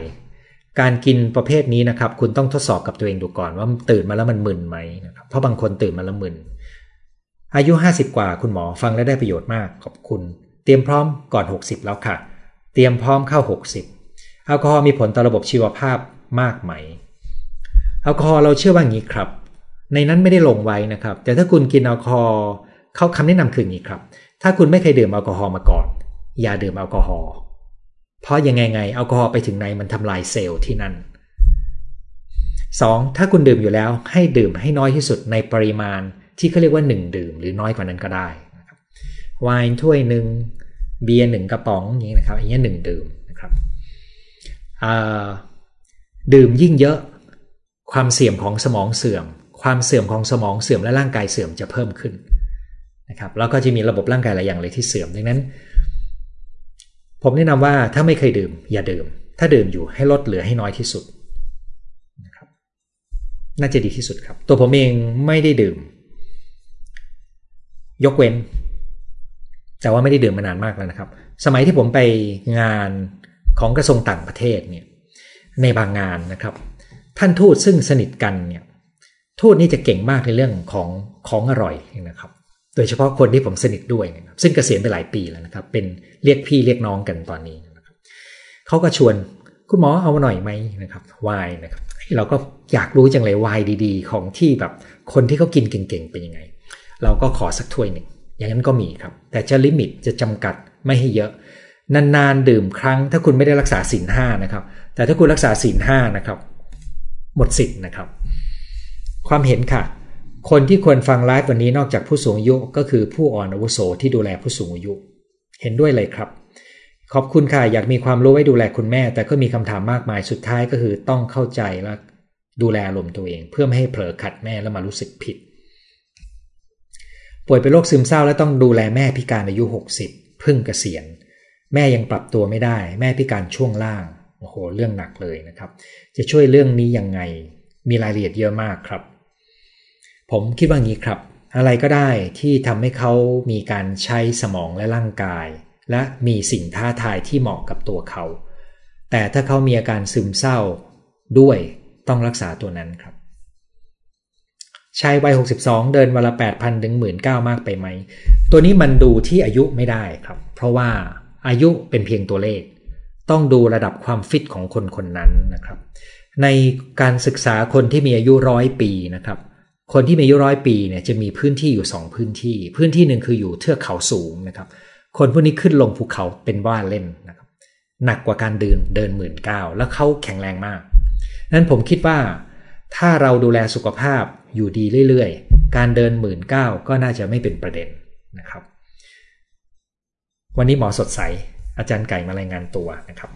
การกินประเภทนี้นะครับ คุณต้องทดสอบกับตัวเองดูก่อนว่าตื่นมาแล้วมันมึนไหมนะครับเพราะบางคนตื่นมาแล้วมึนอายุ 50 กว่าคุณหมอฟังและได้ประโยชน์มากขอบคุณ เตรียมพร้อมก่อน 60 แล้วค่ะ เตรียมพร้อมเข้า 60 แอลกอฮอล์มีผลต่อระบบชีวภาพมากไหม แอลกอฮอล์เราเชื่อว่างี้ครับ ในนั้นไม่ได้ลงไว้นะครับ แต่ถ้าคุณกินแอลกอฮอล์เขาคำแนะนำคืออย่างนี้ครับ ถ้าคุณไม่เคยดื่มแอลกอฮอล์มาก่อน อย่าดื่มแอลกอฮอล์ เพราะยังไงไงแอลกอฮอล์ไปถึงในมันทำลายเซลล์ที่นั่น 2. ถ้าคุณดื่มอยู่แล้วให้ดื่มให้น้อยที่สุดในปริมาณที่เขาเรียกว่า 1 ดื่มหรือน้อยกว่านั้นก็ได้ไวน์ถ้วยหนึ่ง เบียร์หนึ่งกระป๋องอย่างนี้นะครับอย่างนี้หนึ่งดื่มนะครับดื่มยิ่งเยอะความเสื่อมของสมองเสื่อม ความเสื่อมของสมองเสื่อมและร่างกายเสื่อมจะเพิ่มขึ้นนะครับแล้วก็จะมีระบบร่างกายหลายอย่างเลยที่เสื่อมดังนั้น ผมแนะนำว่าถ้าไม่เคยดื่ม อย่าดื่ม ถ้าดื่มอยู่ให้ลดเหลือให้น้อยที่สุดนะครับน่าจะดีที่สุดครับ ตัวผมเองไม่ได้ดื่ม ยกเว้น แต่ว่าไม่ได้ดื่มมานานมากแล้วนะครับ สมัยที่ผมไปงานของกระทรวงต่างประเทศเนี่ยในบางงานนะครับ ท่านทูตซึ่งสนิทกันเนี่ยทูตนี่จะเก่งมากในเรื่องของของอร่อยนะครับ โดยเฉพาะคนที่ผมสนิทด้วยนะครับซึ่งเกษียณไปหลายปีแล้วนะครับ เป็นเรียกพี่เรียกน้องกันตอนนี้นะครับเขาก็ชวนคุณหมอเอาหน่อยไหมนะครับวายนะครับเราก็อยากรู้จังเลยวายดี ๆ ของที่แบบคนที่เขากินเก่งๆเป็นยังไง เราก็ขอสักถ้วยหนึ่ง อย่างนั้นก็มีครับ แต่จะลิมิตจะจำกัดไม่ให้เยอะ นานๆดื่มครั้ง ถ้าคุณไม่ได้รักษาศีลห้านะครับ แต่ถ้าคุณรักษาศีลห้านะครับหมดสิทธิ์นะครับ ความเห็นค่ะ คนที่ควรฟังไลฟ์วันนี้นอกจากผู้สูงอายุก็คือผู้อ่อนอาวุโสที่ดูแลผู้สูงอายุ เห็นด้วยเลยครับขอบคุณค่ะ อยากมีความรู้ไว้ดูแลคุณแม่ แต่ก็มีคำถามมากมายสุดท้ายก็คือต้องเข้าใจและดูแลอารมณ์ตัวเอง เพื่อไม่ให้เผลอขัดแม่แล้วมารู้สึกผิด ป่วยเป็นโรคซึมเศร้าและต้องดูแลแม่พิการอายุ 60 พึ่งเกษียณ แม่ยังปรับตัวไม่ได้ แม่พิการช่วงล่างโอ้โหเรื่องหนักเลยนะครับ จะช่วยเรื่องนี้ยังไงมีรายละเอียดเยอะมากครับ ผมคิดว่างี้ครับ อะไรก็ได้ที่ทำให้เขามีการใช้สมองและร่างกาย และมีสิ่งท้าทายที่เหมาะกับตัวเขา แต่ถ้าเขามีอาการซึมเศร้าด้วยต้องรักษาตัวนั้นครับ ชายวัย 62 เดินวันละ 8,000 ถึง 19,000 มากไปไหม ตัวนี้มันดูที่อายุไม่ได้ครับ เพราะว่าอายุเป็นเพียงตัวเลข ต้องดูระดับความฟิตของคนคนนั้นนะครับ ในการศึกษาคนที่มีอายุร้อยปีนะครับ คนที่มีอายุร้อยปีเนี่ยจะมีพื้นที่อยู่ 2 พื้นที่ พื้นที่หนึ่งคืออยู่เทือกเขาสูงนะครับ คนพวกนี้ขึ้นลงภูเขาเป็นว่าเล่นนะครับ หนักกว่าการเดินเดินหมื่นเก้าแล้วเขาแข็งแรงมากนั้นผมคิดว่าถ้าเราดูแลสุขภาพอยู่ดีเรื่อยๆ การเดินหมื่นเก้าก็น่าจะไม่เป็นประเด็นนะครับ วันนี้หมอสดใส อาจารย์ไก่มารายงานตัวนะครับ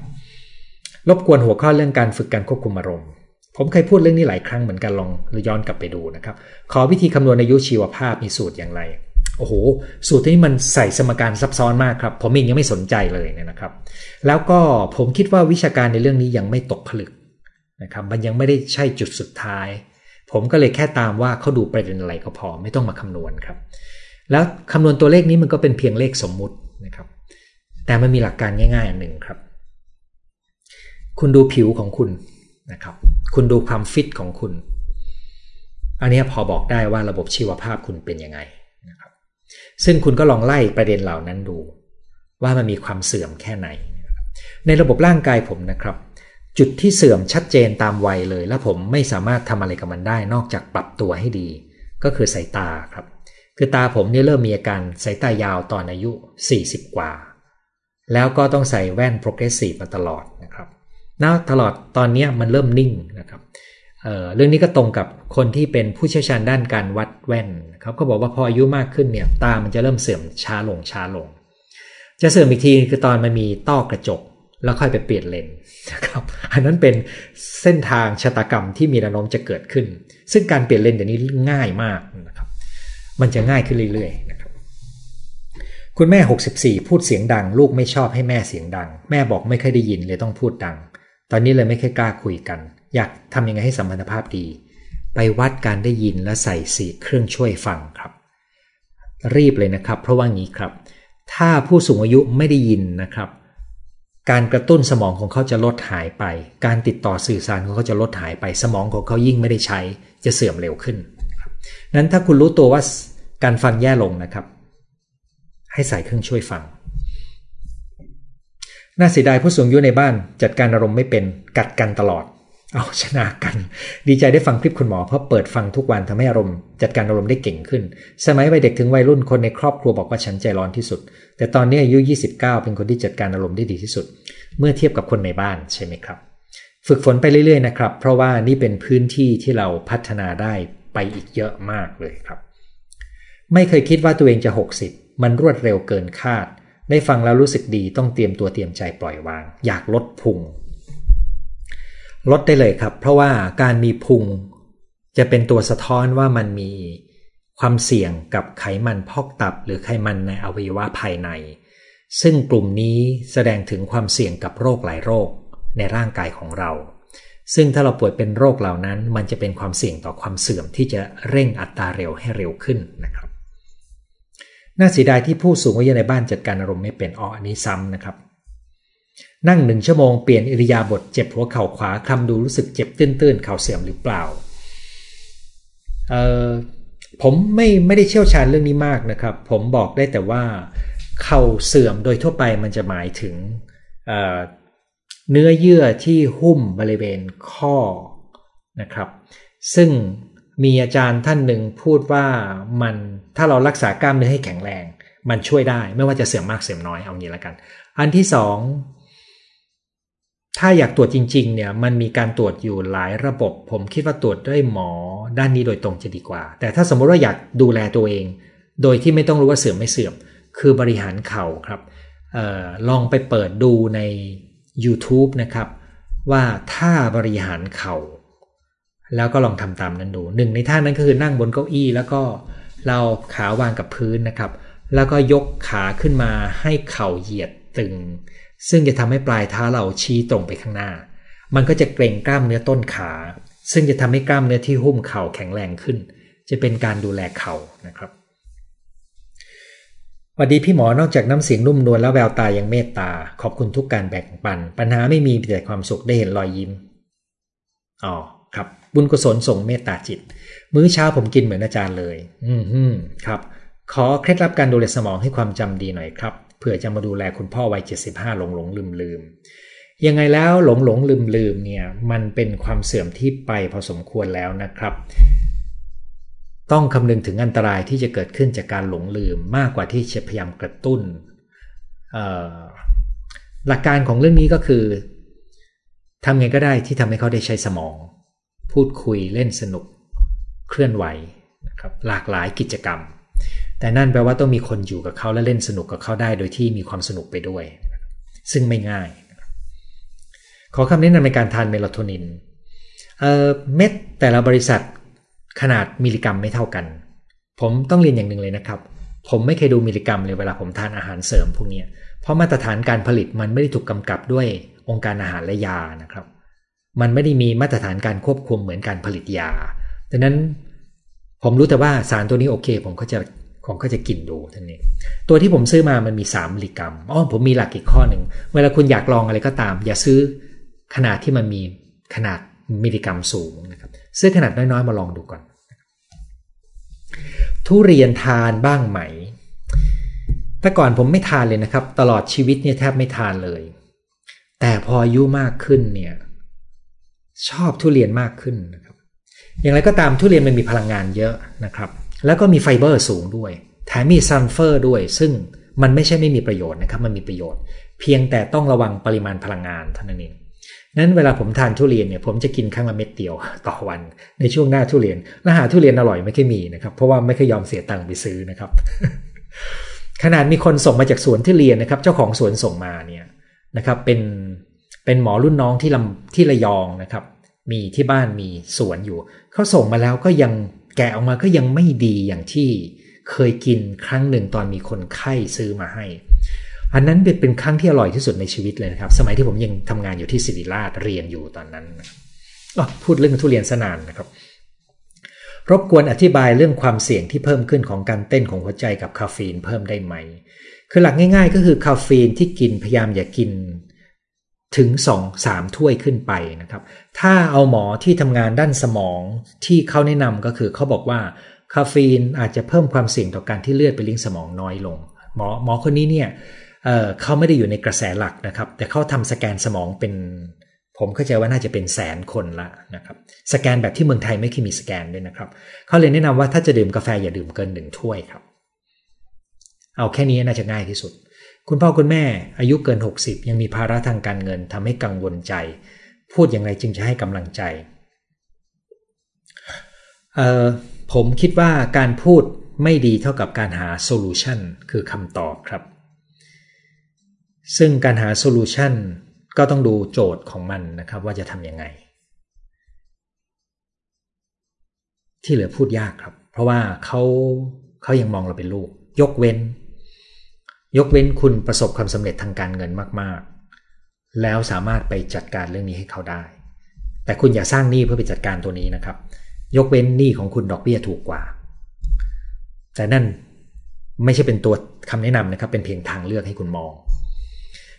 รบกวนหัวข้อเรื่องการฝึกการควบคุมอารมณ์ ผมเคยพูดเรื่องนี้หลายครั้งเหมือนกันลองย้อนกลับไปดูนะครับ ขอวิธีคำนวณอายุชีวภาพมีสูตรอย่างไรโอ้โห สูตรนี้มันใส่สมการซับซ้อนมากครับ ผมเองยังไม่สนใจเลยนะครับ แล้วก็ผมคิดว่าวิชาการในเรื่องนี้ยังไม่ตกผลึกนะครับ มันยังไม่ได้ใช่จุดสุดท้าย ผมก็เลยแค่ตามว่าเขาดูประเด็นอะไรก็พอไม่ต้องมาคำนวณครับ แล้วคำนวณตัวเลขนี้มันก็เป็นเพียงเลขสมมุตินะครับ แต่มันมีหลักการง่ายๆอันหนึ่งครับ คุณดูผิวของคุณนะครับ คุณดูความฟิตของคุณ อันนี้พอบอกได้ว่าระบบชีวภาพคุณเป็นยังไงนะครับ ซึ่งคุณก็ลองไล่ประเด็นเหล่านั้นดู ว่ามันมีความเสื่อมแค่ไหน ในระบบร่างกายผมนะครับ จุดที่เสื่อมชัดเจนตามวัยเลย แล้วผมไม่สามารถทำอะไรกับมันได้ นอกจากปรับตัวให้ดี ก็คือสายตาครับ คือตาผมเนี่ยเริ่มมีอาการสายตายาวตอนอายุ 40 กว่า แล้วก็ต้องใส่แว่นโปรเกรสซีฟมาตลอดนะครับณตลอดตอนนี้มันเริ่มนิ่งนะครับเเรื่องนี้ก็ตรงกับคนที่เป็นผู้เชี่ยวชาญด้านการวัดแว่นเขาก็บอกว่าพออายุมากขึ้นเนี่ยตามันจะเริ่มเสื่อมช้าลงช้าลง จะเสื่อมอีกทีคือตอนมันมีต้อกระจก แล้วค่อยไปเปลี่ยนเลนนะครับอันนั้นเป็นเส้นทางชะตากรรมที่มีแนวโน้มจะเกิดขึ้น ซึ่งการเปลี่ยนเลนเดี๋ยวนี้ง่ายมากนะครับ มันจะง่ายขึ้นเรื่อยๆนะครับ คุณแม่ 64 พูดเสียงดัง ลูกไม่ชอบให้แม่เสียงดัง แม่บอกไม่เคยได้ยินเลยต้องพูดดัง ตอนนี้เลยไม่เคยกล้าคุยกัน อยากทำยังไงให้สัมพันธภาพดี ไปวัดการได้ยินและใส่สีเครื่องช่วยฟังครับ รีบเลยนะครับ เพราะว่างี้ครับ ถ้าผู้สูงอายุไม่ได้ยินนะครับ การกระตุ้นสมองของเขาจะลดหายไป การติดต่อสื่อสารของเขาจะลดหายไป สมองของเขายิ่งไม่ได้ใช้จะเสื่อมเร็วขึ้นนั้นถ้าคุณรู้ตัวว่าการฟังแย่ลงนะครับ ให้ใส่เครื่องช่วยฟัง น่าเสียดายผู้สูงอายุในบ้านจัดการอารมณ์ไม่เป็นกัดกันตลอด เอาชนะกัน ดีใจได้ฟังคลิปคุณหมอเพราะเปิดฟังทุกวันทำให้อารมณ์จัดการอารมณ์ได้เก่งขึ้น สมัยวัยเด็กถึงวัยรุ่นคนในครอบครัวบอกว่าฉันใจร้อนที่สุด แต่ตอนนี้อายุ 29 เป็นคนที่จัดการอารมณ์ได้ดีที่สุด เมื่อเทียบกับคนในบ้านใช่ไหมครับ ฝึกฝนไปเรื่อยๆนะครับ เพราะว่านี่เป็นพื้นที่ที่เราพัฒนาได้ไปอีกเยอะมากเลยครับ ไม่เคยคิดว่าตัวเองจะ 60 มันรวดเร็วเกินคาด ได้ฟังแล้วรู้สึกดีต้องเตรียมตัวเตรียมใจปล่อยวาง อยากลดพุง ลดได้เลยครับ เพราะว่าการมีพุงจะเป็นตัวสะท้อนว่ามันมีความเสี่ยงกับไขมันพอกตับ หรือไขมันในอวัยวะภายใน ซึ่งกลุ่มนี้แสดงถึงความเสี่ยงกับโรคหลายโรคในร่างกายของเรา ซึ่งถ้าเราป่วยเป็นโรคเหล่านั้น มันจะเป็นความเสี่ยงต่อความเสื่อมที่จะเร่งอัตราเร็วให้เร็วขึ้นนะครับ น่าเสียดายที่ผู้สูงอายุในบ้านจัดการอารมณ์ไม่เป็นอ๋ออันนี้ซ้ำนะครับ นั่งหนึ่งชั่วโมงเปลี่ยนอิริยาบถเจ็บหัวเข่าขวาคลำดูรู้สึกเจ็บตื้นๆเข่าเสื่อมหรือเปล่าเออผมไม่ไม่ได้เชี่ยวชาญเรื่องนี้มากนะครับ ผมบอกได้แต่ว่า เข่าเสื่อมโดยทั่วไปมันจะหมายถึงเนื้อเยื่อที่หุ้มบริเวณข้อนะครับ ซึ่งมีอาจารย์ท่านหนึ่งพูดว่ามันถ้าเรารักษากล้ามเนื้อให้แข็งแรง มันช่วยได้ไม่ว่าจะเสื่อมมากเสื่อมน้อยเอางี้ละกัน อันที่สอง ถ้าอยากตรวจจริงๆเนี่ยมันมีการตรวจอยู่หลายระบบ ผมคิดว่าตรวจด้วยหมอด้านนี้โดยตรงจะดีกว่า แต่ถ้าสมมติว่าอยากดูแลตัวเอง โดยที่ไม่ต้องรู้ว่าเสื่อมไม่เสื่อม คือบริหารเข่าครับออลองไปเปิดดูใน YouTube นะครับ ว่าท่าบริหารเขา่า แล้วก็ลองทำตามนั้นดูหนึ่งในท่านั้นก็คือนั่งบนเก้าอี้ แล้วก็เราขาวางกับพื้นนะครับ แล้วก็ยกขาขึ้นมาให้เข่าเหยียดตึง ซึ่งจะทำให้ปลายเท้าเราชี้ตรงไปข้างหน้า มันก็จะเกร็งกล้ามเนื้อต้นขา ซึ่งจะทำให้กล้ามเนื้อที่หุ้มเข่าแข็งแรงขึ้น จะเป็นการดูแลเข่านะครับวัสดีพี่หมอนอกจากน้ำเสียงนุ่มนวลแล้วแววตายังเมตตา ขอบคุณทุกการแบ่งปัน ปัญหาไม่มีแต่ความสุขได้เห็นรอยยิ้มอ๋อครับ บุญกุศลส่งเมตตาจิต มื้อเช้าผมกินเหมือนอาจารย์เลย อืมฮึครับ ขอเคล็ดลับการดูแลสมองให้ความจำดีหน่อยครับ เผื่อจะมาดูแลคุณพ่อวัย 75 หลงหลงลืมลืมยังไงแล้วหลงหลงลืมลืมเนี่ยมันเป็นความเสื่อมที่ไปพอสมควรแล้วนะครับ ต้องคำนึงถึงอันตรายที่จะเกิดขึ้นจากการหลงลืมมากกว่าที่จะพยายามกระตุ้น หลักการของเรื่องนี้ก็คือทำไงก็ได้ที่ทำให้เขาได้ใช้สมอง พูดคุยเล่นสนุกเคลื่อนไหวนะครับหลากหลายกิจกรรม แต่นั่นแปลว่าต้องมีคนอยู่กับเขาและเล่นสนุกกับเขาได้โดยที่มีความสนุกไปด้วย ซึ่งไม่ง่าย ขอคำแนะนำในการทานเมลาโทนินเม็ดแต่ละบริษัทขนาดมิลลิกรัมไม่เท่ากัน ผมต้องเรียนอย่างหนึ่งเลยนะครับ ผมไม่เคยดูมิลลิกรัมเลยเวลาผมทานอาหารเสริมพวกนี้เพราะมาตรฐานการผลิตมันไม่ได้ถูกกำกับด้วยองค์การอาหารและยานะครับ มันไม่ได้มีมาตรฐานการควบคุมเหมือนการผลิตยาดังนั้นผมรู้แต่ว่าสารตัวนี้โอเค ผมก็จะ ผมก็จะกินดูท่านนี้ตัวที่ผมซื้อมามันมี 3 มิลลิกรัมอ๋อผมมีหลักอีกข้อหนึ่ง เวลาคุณอยากลองอะไรก็ตาม อย่าซื้อขนาดที่มันมีขนาดมิลลิกรัมสูงนะครับซื้อขนาดน้อยๆมาลองดูก่อน ทุเรียนทานบ้างไหม แต่ก่อนผมไม่ทานเลยนะครับ ตลอดชีวิตเนี่ยแทบไม่ทานเลย แต่พออายุมากขึ้นเนี่ยชอบทุเรียนมากขึ้นนะครับ อย่างไรก็ตามทุเรียนมันมีพลังงานเยอะนะครับ แล้วก็มีไฟเบอร์สูงด้วยแถมมีซัลเฟอร์ด้วย ซึ่งมันไม่ใช่ไม่มีประโยชน์นะครับมันมีประโยชน์ เพียงแต่ต้องระวังปริมาณพลังงานเท่านั้นเองนั้นเวลาผมทานทุเรียนเนี่ยผมจะกินครั้งละเม็ดเดียวต่อวัน ในช่วงหน้าทุเรียนและหาทุเรียนอร่อยไม่ค่อยมีนะครับ เพราะว่าไม่เคยยอมเสียตังค์ไปซื้อนะครับ ขนาดมีคนส่งมาจากสวนทุเรียนนะครับ เจ้าของสวนส่งมาเนี่ยนะครับ เป็นเป็นหมอรุ่นน้องที่ลำที่ระยองนะครับ มีที่บ้านมีสวนอยู่เขาส่งมาแล้วก็ยัง แกะออกมาก็ยังไม่ดีอย่างที่เคยกินครั้งหนึ่งตอนมีคนไข้ซื้อมาให้ อันนั้นเป็นครั้งที่อร่อยที่สุดในชีวิตเลยนะครับ สมัยที่ผมยังทำงานอยู่ที่ศิริราชเรียนอยู่ตอนนั้นพูดเรื่องทุเรียนสนานนะครับ รบกวนอธิบายเรื่องความเสี่ยงที่เพิ่มขึ้นของการเต้นของหัวใจกับคาเฟอีนเพิ่มได้ไหม คือหลักง่าย ๆ ก็คือคาเฟอีนที่กินพยายามอย่ากกิน ถึง 2 3 ถ้วยขึ้นไปนะครับ ถ้าเอาหมอที่ทำงานด้านสมองที่เขาแนะนำก็คือเขาบอกว่าคาเฟอีนอาจจะเพิ่มความเสี่ยงต่อการที่เลือดไปเลี้ยงสมองน้อยลง หมอหมอคนนี้เนี่ยเเขาไม่ได้อยู่ในกระแสหลักนะครับ แต่เขาทำสแกนสมองเป็น ผมเข้าใจว่าน่าจะเป็นแสนคนละนะครับ สแกนแบบที่เมืองไทยไม่เคยมีสแกนด้วยนะครับเขาเลยแนะนำว่าถ้าจะดื่มกาแฟอย่าดื่มเกินหนึ่งถ้วยครับ เอาแค่นี้น่าจะง่ายที่สุด คุณพ่อคุณแม่อายุเกิน 60 ยังมีภาระทางการเงินทำให้กังวลใจ พูดอย่างไรจึงจะให้กำลังใจ ผมคิดว่าการพูดไม่ดีเท่ากับการหา solution คือคำตอบครับ ซึ่งการหา solution ก็ต้องดูโจทย์ของมันนะครับว่าจะทำยังไง ที่เหลือพูดยากครับ เพราะว่าเขาเขายังมองเราเป็นลูก ยกเว้น ยกเว้นคุณประสบความสำเร็จทางการเงินมากๆ แล้วสามารถไปจัดการเรื่องนี้ให้เขาได้ แต่คุณอย่าสร้างหนี้เพื่อไปจัดการตัวนี้นะครับ ยกเว้นหนี้ของคุณดอกเบี้ยถูกกว่า แต่นั่นไม่ใช่เป็นตัวคำแนะนำนะครับ เป็นเพียงทางเลือกให้คุณมอง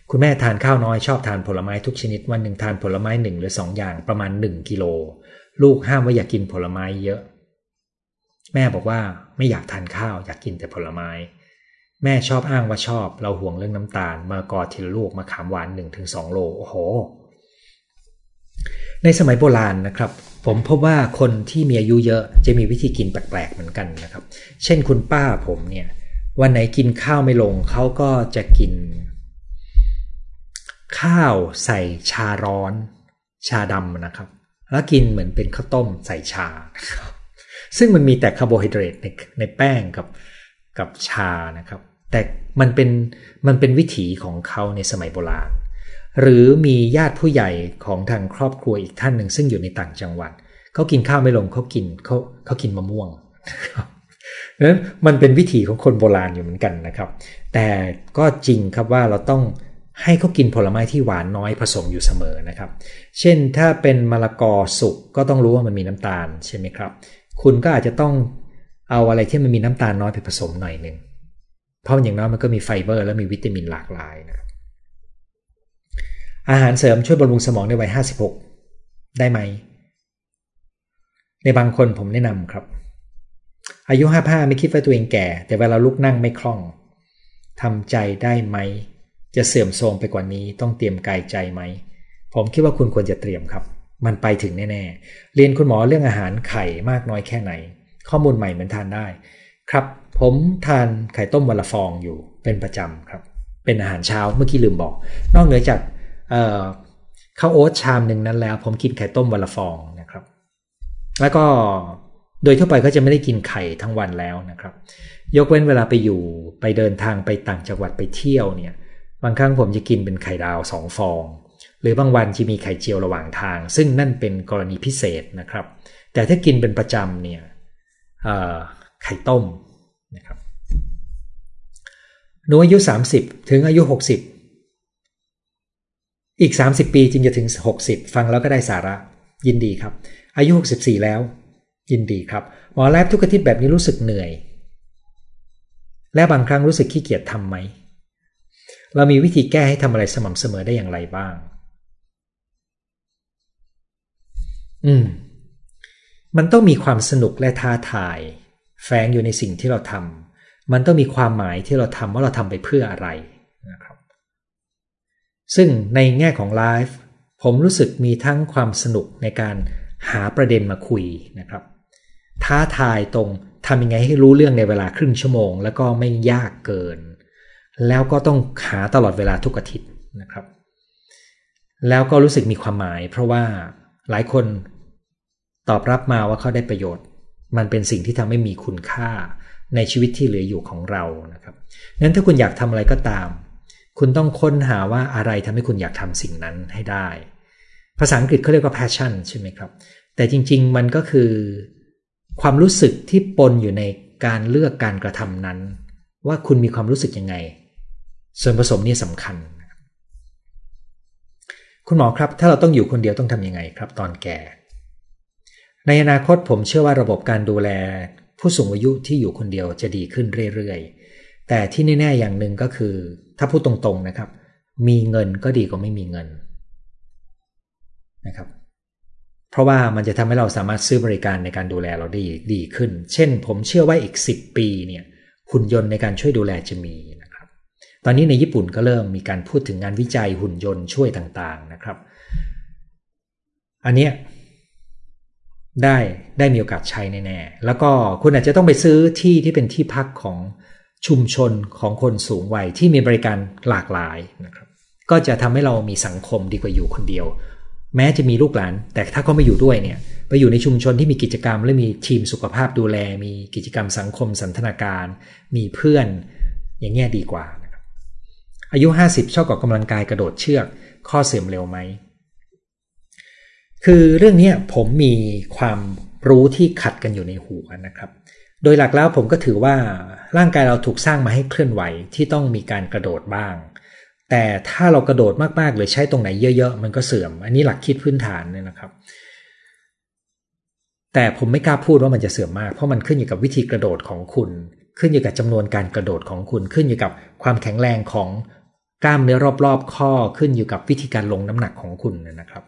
คุณแม่ทานข้าวน้อยชอบทานผลไม้ทุกชนิดวันหนึ่งทานผลไม้หนึ่งหรือสองอย่างประมาณ1กิโลลูกห้ามว่าอย่ากกินผลไม้เยอะ แม่บอกว่าไม่อยากทานข้าวอยากกินแต่ผลไม้ แม่ชอบอ้างว่าชอบ เราห่วงเรื่องน้ำตาลมากอทีละลูกมาขามหวาน 1-2 โลโอ้โห ในสมัยโบราณนะครับ ผมพบว่าคนที่มีอายุเยอะจะมีวิธีกินแปลกๆเหมือนกันนะครับ เช่นคุณป้าผมเนี่ย วันไหนกินข้าวไม่ลงเขาก็จะกิน ข้าวใส่ชาร้อน ชาดำนะครับ แล้วกินเหมือนเป็นข้าวต้มใส่ชา ซึ่งมันมีแต่คาร์โบไฮเดรตในในแป้งกับกับชานะครับ แต่มันเป็นมันเป็นวิถีของเขาในสมัยโบราณ หรือมีญาติผู้ใหญ่ของทางครอบครัวอีกท่านหนึ่งซึ่งอยู่ในต่างจังหวัดเขากินข้าวไม่ลงเขากินเขาเขากินมะม่วงนั้นมันเป็นวิถีของคนโบราณอยู่เหมือนกันนะครับ แต่ก็จริงครับว่าเราต้องให้เขากินผลไม้ที่หวานน้อยผสมอยู่เสมอนะครับ เช่นถ้าเป็นมะละกอสุกก็ต้องรู้ว่ามันมีน้ำตาลใช่ไหมครับ คุณก็อาจจะต้องเอาอะไรที่มันมีน้ำตาลน้อยไปผสมหน่อยหนึ่ง เพราะอย่างน้อยมันก็มีไฟเบอร์ และมีวิตามินหลากหลายนะอาหารเสริมช่วยบำรุงสมองในวัย 56 ได้ไหม ในบางคนผมแนะนำครับ อายุห้าห้าไม่คิดว่าตัวเองแก่ แต่เวลาลุกนั่งไม่คล่องทำใจได้ไหม จะเสื่อมโทรมไปกว่านี้ต้องเตรียมกายใจไหม ผมคิดว่าคุณควรจะเตรียมครับ มันไปถึงแน่ๆ เรียนคุณหมอเรื่องอาหารไข่มากน้อยแค่ไหน ข้อมูลใหม่เหมือนทานได้ ครับ ผมทานไข่ต้มวันละฟองอยู่เป็นประจำครับ เป็นอาหารเช้าเมื่อกี้ลืมบอก นอกเหนือจากข้าวโอ๊ตชามหนึ่งนั้นแล้ว ผมกินไข่ต้มวันละฟองนะครับ แล้วก็โดยทั่วไปก็จะไม่ได้กินไข่ทั้งวันแล้วนะครับ ยกเว้นเวลาไปอยู่ไปเดินทางไปต่างจังหวัดไปเที่ยวเนี่ย บางครั้งผมจะกินเป็นไข่ดาวสองฟอง หรือบางวันจะมีไข่เจียวระหว่างทาง ซึ่งนั่นเป็นกรณีพิเศษนะครับ แต่ถ้ากินเป็นประจำเนี่ยไข่ต้ม นะครับหนูอายุ 30 ถึงอายุ 60 อีก 30 ปีจึงจะถึง 60 ฟังแล้วก็ได้สาระ ยินดีครับ อายุ 64 แล้ว ยินดีครับ หมอแลบทุกอาทิตย์แบบนี้รู้สึกเหนื่อย และบางครั้งรู้สึกขี้เกียจทำไหม เรามีวิธีแก้ให้ทำอะไรสม่ำเสมอได้อย่างไรบ้าง อืม มันต้องมีความสนุกและท้าทาย แฝงอยู่ในสิ่งที่เราทำมันต้องมีความหมายที่เราทำว่าเราทำไปเพื่ออะไรนะครับ ซึ่งในแง่ของไลฟ์ผมรู้สึกมีทั้งความสนุกในการหาประเด็นมาคุยนะครับ ท้าทายตรงทำยังไงให้รู้เรื่องในเวลาครึ่งชั่วโมง แล้วก็ไม่ยากเกิน แล้วก็ต้องหาตลอดเวลาทุกอาทิตย์นะครับ แล้วก็รู้สึกมีความหมาย เพราะว่าหลายคนตอบรับมาว่าเขาได้ประโยชน์ มันเป็นสิ่งที่ทำให้มีคุณค่าในชีวิตที่เหลืออยู่ของเรานะครับนั้นถ้าคุณอยากทำอะไรก็ตาม คุณต้องค้นหาว่าอะไรทำให้คุณอยากทำสิ่งนั้นให้ได้ ภาษาอังกฤษเขาเรียกว่า passion ใช่ไหมครับ แต่จริง ๆ มันก็คือ ความรู้สึกที่ปนอยู่ในการเลือกการกระทำนั้น ว่าคุณมีความรู้สึกยังไง ส่วนผสมนี่สำคัญ คุณหมอครับ ถ้าเราต้องอยู่คนเดียวต้องทำยังไงครับ ตอนแก่ ในอนาคตผมเชื่อว่าระบบการดูแล ผู้สูงอายุที่อยู่คนเดียวจะดีขึ้นเรื่อยๆ แต่ที่แน่ๆอย่างหนึ่งก็คือ ถ้าพูดตรงๆนะครับ มีเงินก็ดีกว่าไม่มีเงินนะครับ เพราะว่ามันจะทำให้เราสามารถซื้อบริการในการดูแลเราได้ดีขึ้น เช่น ผมเชื่อว่าอีก 10 ปีเนี่ยหุ่นยนต์ในการช่วยดูแลจะมีนะครับ ตอนนี้ในญี่ปุ่นก็เริ่มมีการพูดถึงงานวิจัยหุ่นยนต์ช่วยต่างๆนะครับ อันเนี้ย ได้ได้มีโอกาสใช้แน่ๆแล้วก็คุณอาจจะต้องไปซื้อที่ที่เป็นที่พักของชุมชนของคนสูงวัยที่มีบริการหลากหลายนะครับ ก็จะทำให้เรามีสังคมดีกว่าอยู่คนเดียว แม้จะมีลูกหลาน แต่ถ้าเขาไม่อยู่ด้วยเนี่ยไปอยู่ในชุมชนที่มีกิจกรรมและมีทีมสุขภาพดูแล มีกิจกรรมสังคมสันทนาการ มีเพื่อน อย่างเงี้ยดีกว่า อายุ 50 ชอบออกกำลังกายกระโดดเชือก ข้อเสื่อมเร็วไหม คือเรื่องนี้ผมมีความรู้ที่ขัดกันอยู่ในหัวนะครับ โดยหลักแล้วผมก็ถือว่าร่างกายเราถูกสร้างมาให้เคลื่อนไหวที่ต้องมีการกระโดดบ้าง แต่ถ้าเรากระโดดมากๆ หรือใช้ตรงไหนเยอะๆ มันก็เสื่อม อันนี้หลักคิดพื้นฐานเนี่ยนะครับ แต่ผมไม่กล้าพูดว่ามันจะเสื่อมมาก เพราะมันขึ้นอยู่กับวิธีกระโดดของคุณ ขึ้นอยู่กับจำนวนการกระโดดของคุณ ขึ้นอยู่กับความแข็งแรงของกล้ามเนื้อรอบๆ ข้อ ขึ้นอยู่กับวิธีการลงน้ำหนักของคุณนะครับ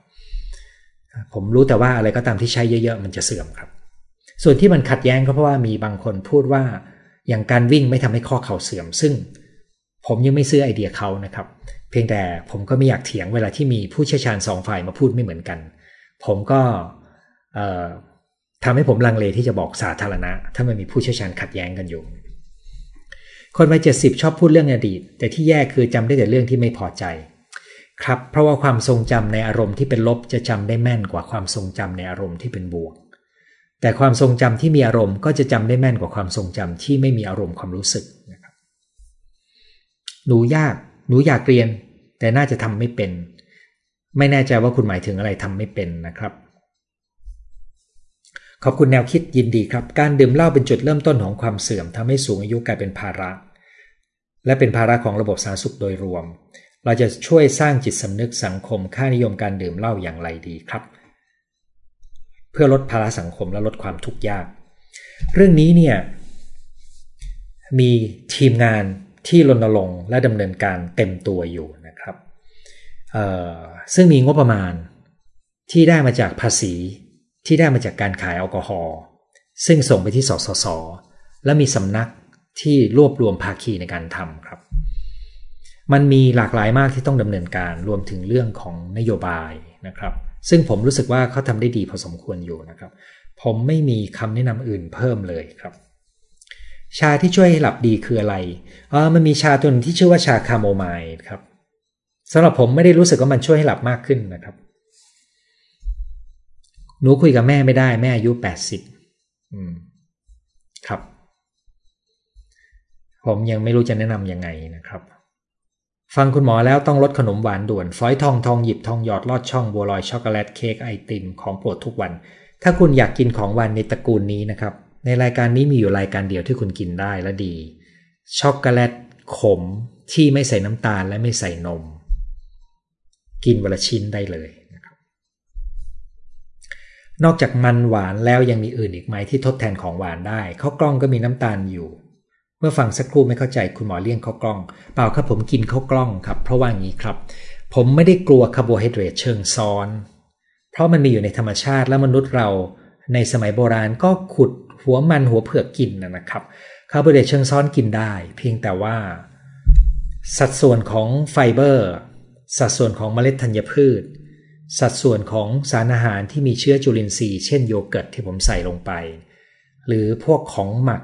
ผมรู้แต่ว่าอะไรก็ตามที่ใช้เยอะๆ มันจะเสื่อมครับ ส่วนที่มันขัดแย้งก็เพราะว่ามีบางคนพูดว่าอย่างการวิ่งไม่ทำให้ข้อเข่าเสื่อม ซึ่งผมยังไม่ซื้อไอเดียเขานะครับ เพียงแต่ผมก็ไม่อยากเถียงเวลาที่มีผู้เชี่ยวชาญสองฝ่ายมาพูดไม่เหมือนกัน ผมก็ทำให้ผมลังเลที่จะบอกสาธารณะ ถ้ามันมีผู้เชี่ยวชาญขัดแย้งกันอยู่ คนวัยเจ็ดสิบชอบพูดเรื่องอดีต แต่ที่แย่คือจำได้แต่เรื่องที่ไม่พอใจ ครับเพราะว่าความทรงจำในอารมณ์ที่เป็นลบจะจำได้แม่นกว่าความทรงจำในอารมณ์ที่เป็นบวก แต่ความทรงจำที่มีอารมณ์ก็จะจำได้แม่นกว่าความทรงจำที่ไม่มีอารมณ์ความรู้สึกนะครับหนูยากหนูอยากเรียน แต่น่าจะทำไม่เป็น ไม่แน่ใจว่าคุณหมายถึงอะไรทำไม่เป็นนะครับขอบคุณแนวคิดยินดีครับ การดื่มเหล้าเป็นจุดเริ่มต้นของความเสื่อมทำให้สูงอายุกลายเป็นภาระ และเป็นภาระของระบบสาธารณสุขโดยรวม เราจะช่วยสร้างจิตสำนึกสังคมค่านิยมการดื่มเหล้าอย่างไรดีครับ เพื่อลดภาระสังคมและลดความทุกข์ยาก เรื่องนี้เนี่ยมีทีมงานที่รณรงค์และดำเนินการเต็มตัวอยู่นะครับซึ่งมีงบประมาณที่ได้มาจากภาษีที่ได้มาจากการขายแอลกอฮอล์ซึ่งส่งไปที่สสส และมีสำนักที่รวบรวมภาคีในการทำครับ มันมีหลากหลายมากที่ต้องดำเนินการรวมถึงเรื่องของนโยบายนะครับ ซึ่งผมรู้สึกว่าเขาทำได้ดีพอสมควรอยู่นะครับ ผมไม่มีคำแนะนำอื่นเพิ่มเลยครับ ชาที่ช่วยให้หลับดีคืออะไรอ๋อมันมีชาตัวนึงที่ชื่อว่าชาคาโมไมล์ครับสำหรับผมไม่ได้รู้สึกว่ามันช่วยให้หลับมากขึ้นนะครับ หนูคุยกับแม่ไม่ได้แม่อายุแปดสิบครับ ผมยังไม่รู้จะแนะนำยังไงนะครับ ฟังคุณหมอแล้วต้องลดขนมหวานด่วนฝอยทองทองหยิบทองหยอดลอดช่องบัวลอยช็อกโกแลตเค้กไอติมของโปรดทุกวัน ถ้าคุณอยากกินของหวานในตระกูลนี้นะครับ ในรายการนี้มีอยู่รายการเดียวที่คุณกินได้และดี ช็อกโกแลตขมที่ไม่ใส่น้ำตาลและไม่ใส่นม กินวันละชิ้นได้เลยนอกจากมันหวานแล้วยังมีอื่นอีกไหมที่ทดแทนของหวานได้ข้าวกล้องก็มีน้ำตาลอยู่ เมื่อฟังสักครู่ไม่เข้าใจคุณหมอเลี่ยงข้าวกล้อง เปล่าครับผมกินข้าวกล้องครับ เพราะว่างี้ครับ ผมไม่ได้กลัวคาร์โบไฮเดรตเชิงซ้อน เพราะมันมีอยู่ในธรรมชาติและมนุษย์เราในสมัยโบราณก็ขุดหัวมันหัวเผือกกินนะครับคาร์โบไฮเดรตเชิงซ้อนกินได้ เพียงแต่ว่า สัดส่วนของไฟเบอร์ สัดส่วนของเมล็ดธัญพืช สัดส่วนของสารอาหารที่มีเชื้อจุลินทรีย์เช่นโยเกิร์ตที่ผมใส่ลงไป หรือพวกของหมัก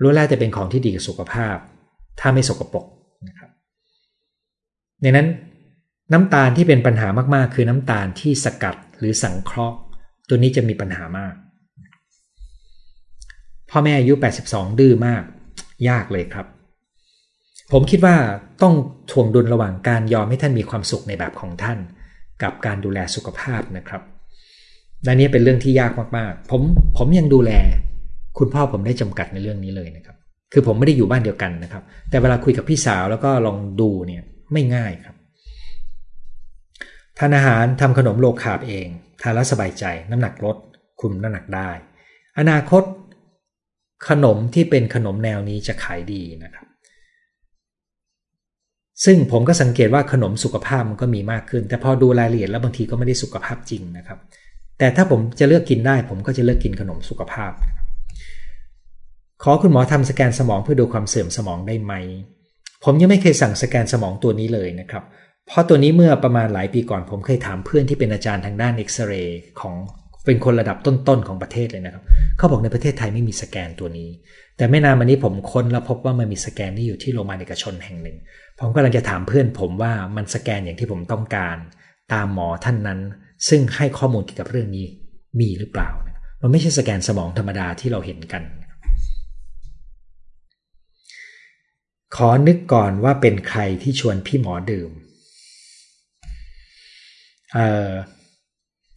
ล้วนแล้วจะเป็นของที่ดีกับสุขภาพ ถ้าไม่สกปรกนะครับในนั้นน้ำตาลที่เป็นปัญหามากๆ คือน้ำตาลที่สกัดหรือสังเคราะห์ ตัวนี้จะมีปัญหามาก พ่อแม่อายุ 82 ดื้อมาก ยากเลยครับ ผมคิดว่าต้องถ่วงดุลระหว่างการยอมให้ท่านมีความสุขในแบบของท่าน กับการดูแลสุขภาพนะครับและนี้เป็นเรื่องที่ยากมากๆ ผมผมยังดูแล คุณพ่อผมได้จำกัดในเรื่องนี้เลยนะครับ คือผมไม่ได้อยู่บ้านเดียวกันนะครับ แต่เวลาคุยกับพี่สาวแล้วก็ลองดูเนี่ยไม่ง่ายครับทานอาหารทำขนมโลคาบเองทานแล้วสบายใจ น้ำหนักลดคุมน้ำหนักได้ อนาคตขนมที่เป็นขนมแนวนี้จะขายดีนะครับ ซึ่งผมก็สังเกตว่าขนมสุขภาพมันก็มีมากขึ้น แต่พอดูรายละเอียดแล้วบางทีก็ไม่ได้สุขภาพจริงนะครับ แต่ถ้าผมจะเลือกกินได้ ผมก็จะเลือกกินขนมสุขภาพ ขอคุณหมอทำสแกนสมองเพื่อดูความเสื่อมสมองได้ไหม ผมยังไม่เคยสั่งสแกนสมองตัวนี้เลยนะครับ เพราะตัวนี้เมื่อประมาณหลายปีก่อนผมเคยถามเพื่อนที่เป็นอาจารย์ทางด้านเอ็กซเรย์ของเป็นคนระดับต้นๆของประเทศเลยนะครับเขาบอกในประเทศไทยไม่มีสแกนตัวนี้ แต่ไม่นานมานี้ผมค้นแล้วพบว่ามันมีสแกนที่อยู่ที่โรงพยาบาลเอกชนแห่งหนึ่ง ผมกำลังจะถามเพื่อนผมว่ามันสแกนอย่างที่ผมต้องการ ตามหมอท่านนั้น ซึ่งให้ข้อมูลเกี่ยวกับเรื่องนี้มีหรือเปล่า มันไม่ใช่สแกนสมองธรรมดาที่เราเห็นกัน ขอนึกก่อนว่าเป็นใครที่ชวนพี่หมอดื่ม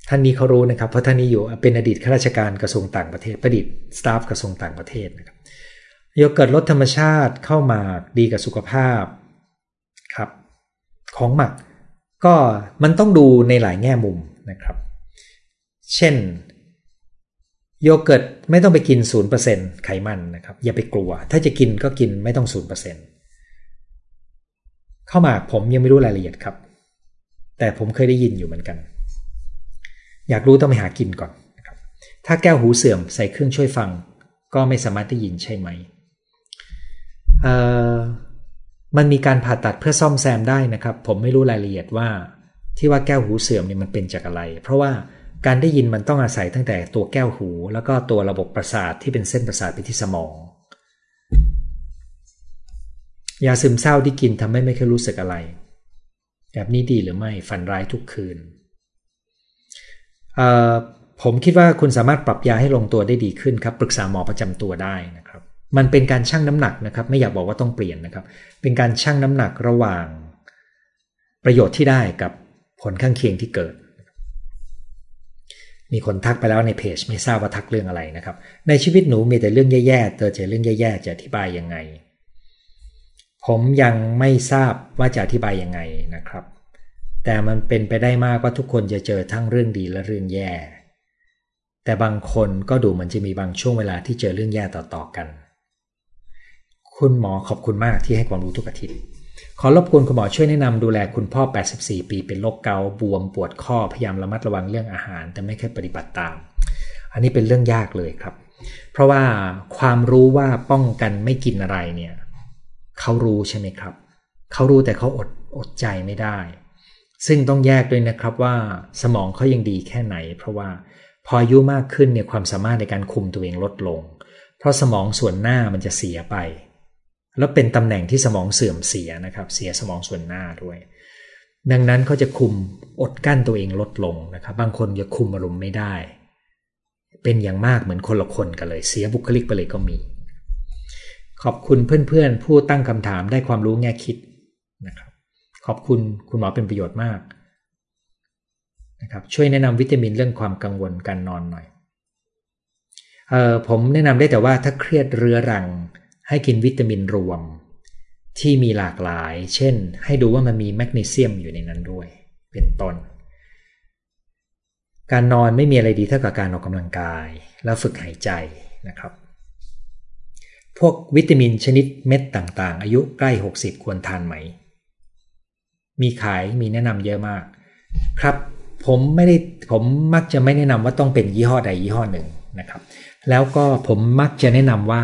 ท่านนี้เขารู้นะครับ เพราะท่านนี้อยู่เป็นอดีตข้าราชการกระทรวงต่างประเทศประดิษฐ์สตาฟกระทรวงต่างประเทศนะครับโยเกิร์ตรสธรรมชาติเข้ามาดีกับสุขภาพครับ ของหมักก็มันต้องดูในหลายแง่มุมนะครับ เช่น โยเกิร์ตไม่ต้องไปกิน 0%ไขมันนะครับ อย่าไปกลัว ถ้าจะกินก็กินไม่ต้อง 0%เข้ามาผมยังไม่รู้รายละเอียดครับ แต่ผมเคยได้ยินอยู่เหมือนกัน อยากรู้ต้องไปหากินก่อนนะครับถ้าแก้วหูเสื่อมใส่เครื่องช่วยฟัง ก็ไม่สามารถได้ยินใช่ไหมเอ่อมันมีการผ่าตัดเพื่อซ่อมแซมได้นะครับ ผมไม่รู้รายละเอียดว่าที่ว่าแก้วหูเสื่อมเนี่ยมันเป็นจากอะไร เพราะว่า การได้ยินมันต้องอาศัยตั้งแต่ตัวแก้วหู แล้วก็ตัวระบบประสาทที่เป็นเส้นประสาทไปที่สมอง ยาซึมเศร้าที่กินทำให้ไม่เคยรู้สึกอะไร แบบนี้ดีหรือไม่ฝันร้ายทุกคืน ผมคิดว่าคุณสามารถปรับยาให้ลงตัวได้ดีขึ้นครับ ปรึกษาหมอประจำตัวได้นะครับ มันเป็นการชั่งน้ำหนักนะครับ ไม่อยากบอกว่าต้องเปลี่ยนนะครับ เป็นการชั่งน้ำหนักระหว่าง ประโยชน์ที่ได้กับผลข้างเคียงที่เกิด มีคนทักไปแล้วในเพจไม่ทราบว่าทักเรื่องอะไรนะครับ ในชีวิตหนูมีแต่เรื่องแย่ๆเจอเจอเรื่องแย่ๆจะอธิบายยังไง ผมยังไม่ทราบว่าจะอธิบายยังไงนะครับ แต่มันเป็นไปได้มากว่าทุกคนจะเจอทั้งเรื่องดีและเรื่องแย่ แต่บางคนก็ดูเหมือนจะมีบางช่วงเวลาที่เจอเรื่องแย่ต่อๆกัน คุณหมอขอบคุณมากที่ให้ความรู้ทุกอาทิตย์ ขอรบกวนคุณหมอช่วยแนะนำดูแลคุณพ่อ 84 ปีเป็นโรคเกาต์บวมปวดข้อพยายามระมัดระวังเรื่องอาหาร แต่ไม่เคยปฏิบัติตาม อันนี้เป็นเรื่องยากเลยครับ เพราะว่าความรู้ว่าป้องกันไม่กินอะไรเนี่ยเขารู้ใช่ไหมครับเขารู้แต่เขาอดอดใจไม่ได้ ซึ่งต้องแยกด้วยนะครับว่าสมองเขายังดีแค่ไหน เพราะว่าพออายุมากขึ้นเนี่ยความสามารถในการคุมตัวเองลดลง เพราะสมองส่วนหน้ามันจะเสียไป แล้วเป็นตำแหน่งที่สมองเสื่อมเสียนะครับ เสียสมองส่วนหน้าด้วย ดังนั้นเขาจะคุมอดกั้นตัวเองลดลงนะครับ บางคนจะคุมอารมณ์ไม่ได้ เป็นอย่างมากเหมือนคนละคนกันเลย เสียบุคลิกไปเลยก็มี ขอบคุณเพื่อนๆ ผู้ตั้งคำถามได้ความรู้แง่คิดนะครับ ขอบคุณคุณหมอเป็นประโยชน์มากนะครับ ช่วยแนะนำวิตามินเรื่องความกังวลการนอนหน่อยเออผมแนะนำได้แต่ว่าถ้าเครียดเรื้อรัง ให้กินวิตามินรวม ที่มีหลากหลาย เช่น ให้ดูว่ามันมีแมกนีเซียมอยู่ในนั้นด้วย เป็นต้น การนอนไม่มีอะไรดีเท่ากับการออกกำลังกาย แล้วฝึกหายใจนะครับ พวกวิตามินชนิดเม็ดต่างๆ อายุใกล้ 60 ควรทานไหม มีขายมีแนะนำเยอะมาก ครับผมไม่ได้ผมมักจะไม่แนะนำว่าต้องเป็นยี่ห้อใดยี่ห้อหนึ่งนะครับ แล้วก็ผมมักจะแนะนำว่า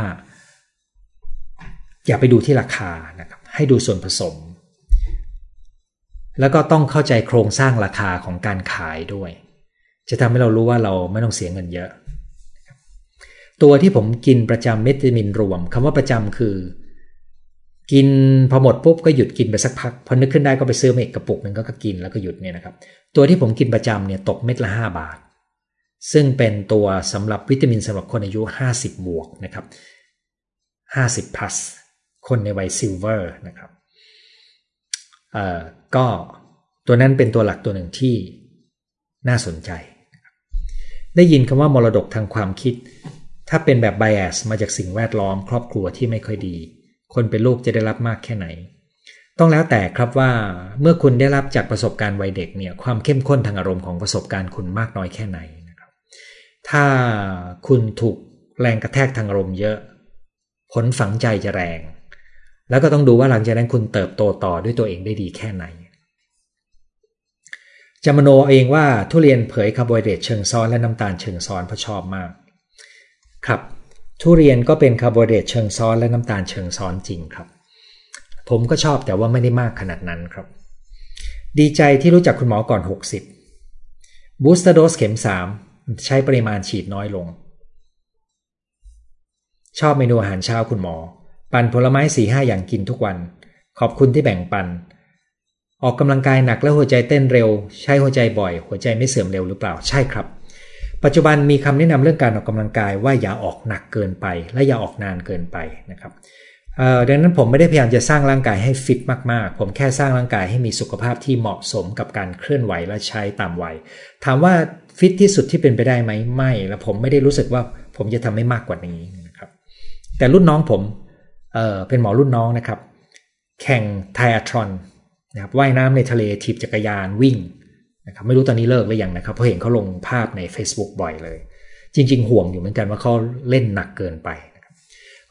อย่าไปดูที่ราคานะครับ ให้ดูส่วนผสม แล้วก็ต้องเข้าใจโครงสร้างราคาของการขายด้วย จะทำให้เรารู้ว่าเราไม่ต้องเสียเงินเยอะ ตัวที่ผมกินประจำวิตามินรวมคำว่าประจำคือ กินพอหมดปุ๊บก็หยุดกินไปสักพักพอนึกขึ้นได้ก็ไปซื้อมาอีกกระปุกหนึ่งก็กินแล้วก็หยุดเนี่ยนะครับ ตัวที่ผมกินประจำเนี่ยตกเม็ดละ 5 บาท ซึ่งเป็นตัวสำหรับวิตามินสำหรับคนอายุ 50 บวกนะครับ50 plus คนในวัยซิลเวอร์นะครับก็ตัวนั้นเป็นตัวหลักตัวหนึ่งที่น่าสนใจ ได้ยินคำว่ามรดกทางความคิด ถ้าเป็นแบบ bias มาจากสิ่งแวดล้อมครอบครัวที่ไม่ค่อยดี คนเป็นลูกจะได้รับมากแค่ไหน ต้องแล้วแต่ครับว่าเมื่อคุณได้รับจากประสบการณ์วัยเด็กเนี่ยความเข้มข้นทางอารมณ์ของประสบการณ์คุณมากน้อยแค่ไหนนะครับ ถ้าคุณถูกแรงกระแทกทางอารมณ์เยอะ ผลฝังใจจะแรง แล้วก็ต้องดูว่าหลังจากนั้นคุณเติบโตต่อด้วยตัวเองได้ดีแค่ไหนจะมโนเองว่าทุเรียนเป็นคาร์โบไฮเดรตเชิงซ้อนและน้ำตาลเชิงซ้อนเพราะชอบมาก ครับ ทุเรียนก็เป็นคาร์โบไฮเดรตเชิงซ้อนและน้ำตาลเชิงซ้อนจริงครับ ผมก็ชอบแต่ว่าไม่ได้มากขนาดนั้นครับ ดีใจที่รู้จักคุณหมอก่อน 60 บูสเตอร์โดสเข็ม 3 ใช้ปริมาณฉีดน้อยลง ชอบเมนูอาหารเช้าคุณหมอ ปั่นผลไม้สี่ห้าอย่างกินทุกวัน ขอบคุณที่แบ่งปัน ออกกำลังกายหนักแล้วหัวใจเต้นเร็ว ใช้หัวใจบ่อย หัวใจไม่เสื่อมเร็วหรือเปล่าใช่ครับ ปัจจุบันมีคำแนะนำเรื่องการออกกำลังกายว่าอย่าออกหนักเกินไป และอย่าออกนานเกินไปนะครับดังนั้นผมไม่ได้พยายามจะสร้างร่างกายให้ฟิตมากๆ ผมแค่สร้างร่างกายให้มีสุขภาพที่เหมาะสมกับการเคลื่อนไหวและใช้ตามวัย ถามว่าฟิตที่สุดที่เป็นไปได้ไหมไม่ และผมไม่ได้รู้สึกว่าผมจะทำให้มากกว่านี้นะครับ แต่รุ่นน้องผม เเป็นหมอรุ่นน้องนะครับ แข่งไทอัทรอนนะครับว่ายน้ำในทะเลถีบจักรยานวิ่งนะครับไม่รู้ตอนนี้เลิกหรือยังนะครับเพราะเห็นเขาลงภาพใน Facebook บ่อยเลย จริง ๆ ห่วงอยู่เหมือนกันว่าเขาเล่นหนักเกินไปน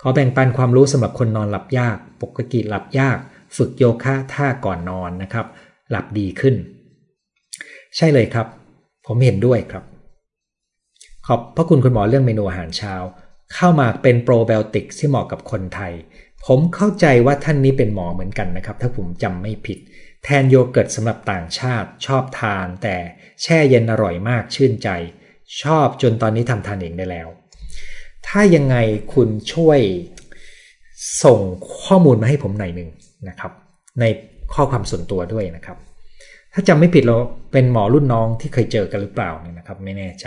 ขอแบ่งปันความรู้สำหรับคนนอนหลับยาก ปกติหลับยาก ฝึกโยคะท่าก่อนนอนนะครับ หลับดีขึ้น ใช่เลยครับ ผมเห็นด้วยครับ ขอบพระคุณคุณหมอเรื่องเมนูอาหารเช้า เข้ามาเป็นโปรไบโอติกที่เหมาะกับคนไทย ผมเข้าใจว่าท่านนี้เป็นหมอเหมือนกันนะครับ ถ้าผมจำไม่ผิด แทนโยเกิร์ตสำหรับต่างชาติชอบทาน แต่แช่เย็นอร่อยมากชื่นใจ ชอบจนตอนนี้ทำทานเองได้แล้ว ถ้ายังไงคุณช่วยส่งข้อมูลมาให้ผมหน่อยหนึ่งนะครับ ในข้อความส่วนตัวด้วยนะครับ ถ้าจำไม่ผิดเราเป็นหมอรุ่นน้องที่เคยเจอกันหรือเปล่าเนี่ยนะครับ ไม่แน่ใจ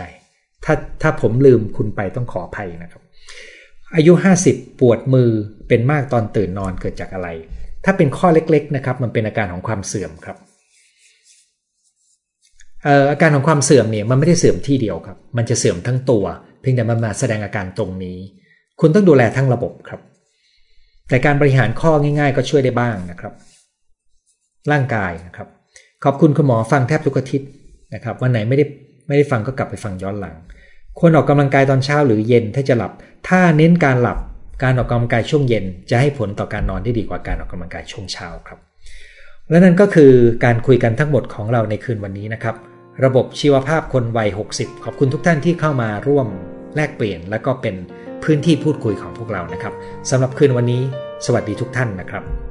ถ้าถ้าผมลืมคุณไปต้องขออภัยนะครับ อายุ 50 ปวดมือเป็นมากตอนตื่นนอนเกิดจากอะไร ถ้าเป็นข้อเล็กๆนะครับมันเป็นอาการของความเสื่อมครับอาการของความเสื่อมเนี่ยมันไม่ได้เสื่อมที่เดียวครับ มันจะเสื่อมทั้งตัว เพียงแต่มันมาแสดงอาการตรงนี้ คุณต้องดูแลทั้งระบบครับ แต่การบริหารข้อง่าย ๆ ก็ช่วยได้บ้างนะครับ ร่างกายนะครับ ขอบคุณคุณหมอฟังแทบทุกอาทิตย์นะครับ วันไหนไม่ได้ไม่ได้ฟังก็กลับไปฟังย้อนหลัง ควรออกกำลังกายตอนเช้าหรือเย็นถ้าจะหลับ ถ้าเน้นการหลับการออกกำลังกายช่วงเย็น จะให้ผลต่อการนอนได้ดีกว่าการออกกำลังกายช่วงเช้าครับ และนั่นก็คือการคุยกันทั้งหมดของเราในคืนวันนี้นะครับ ระบบชีวภาพคนวัย 60 ขอบคุณทุกท่านที่เข้ามาร่วมแลกเปลี่ยน และก็เป็นพื้นที่พูดคุยของพวกเรานะครับสำหรับคืนวันนี้ สวัสดีทุกท่านนะครับ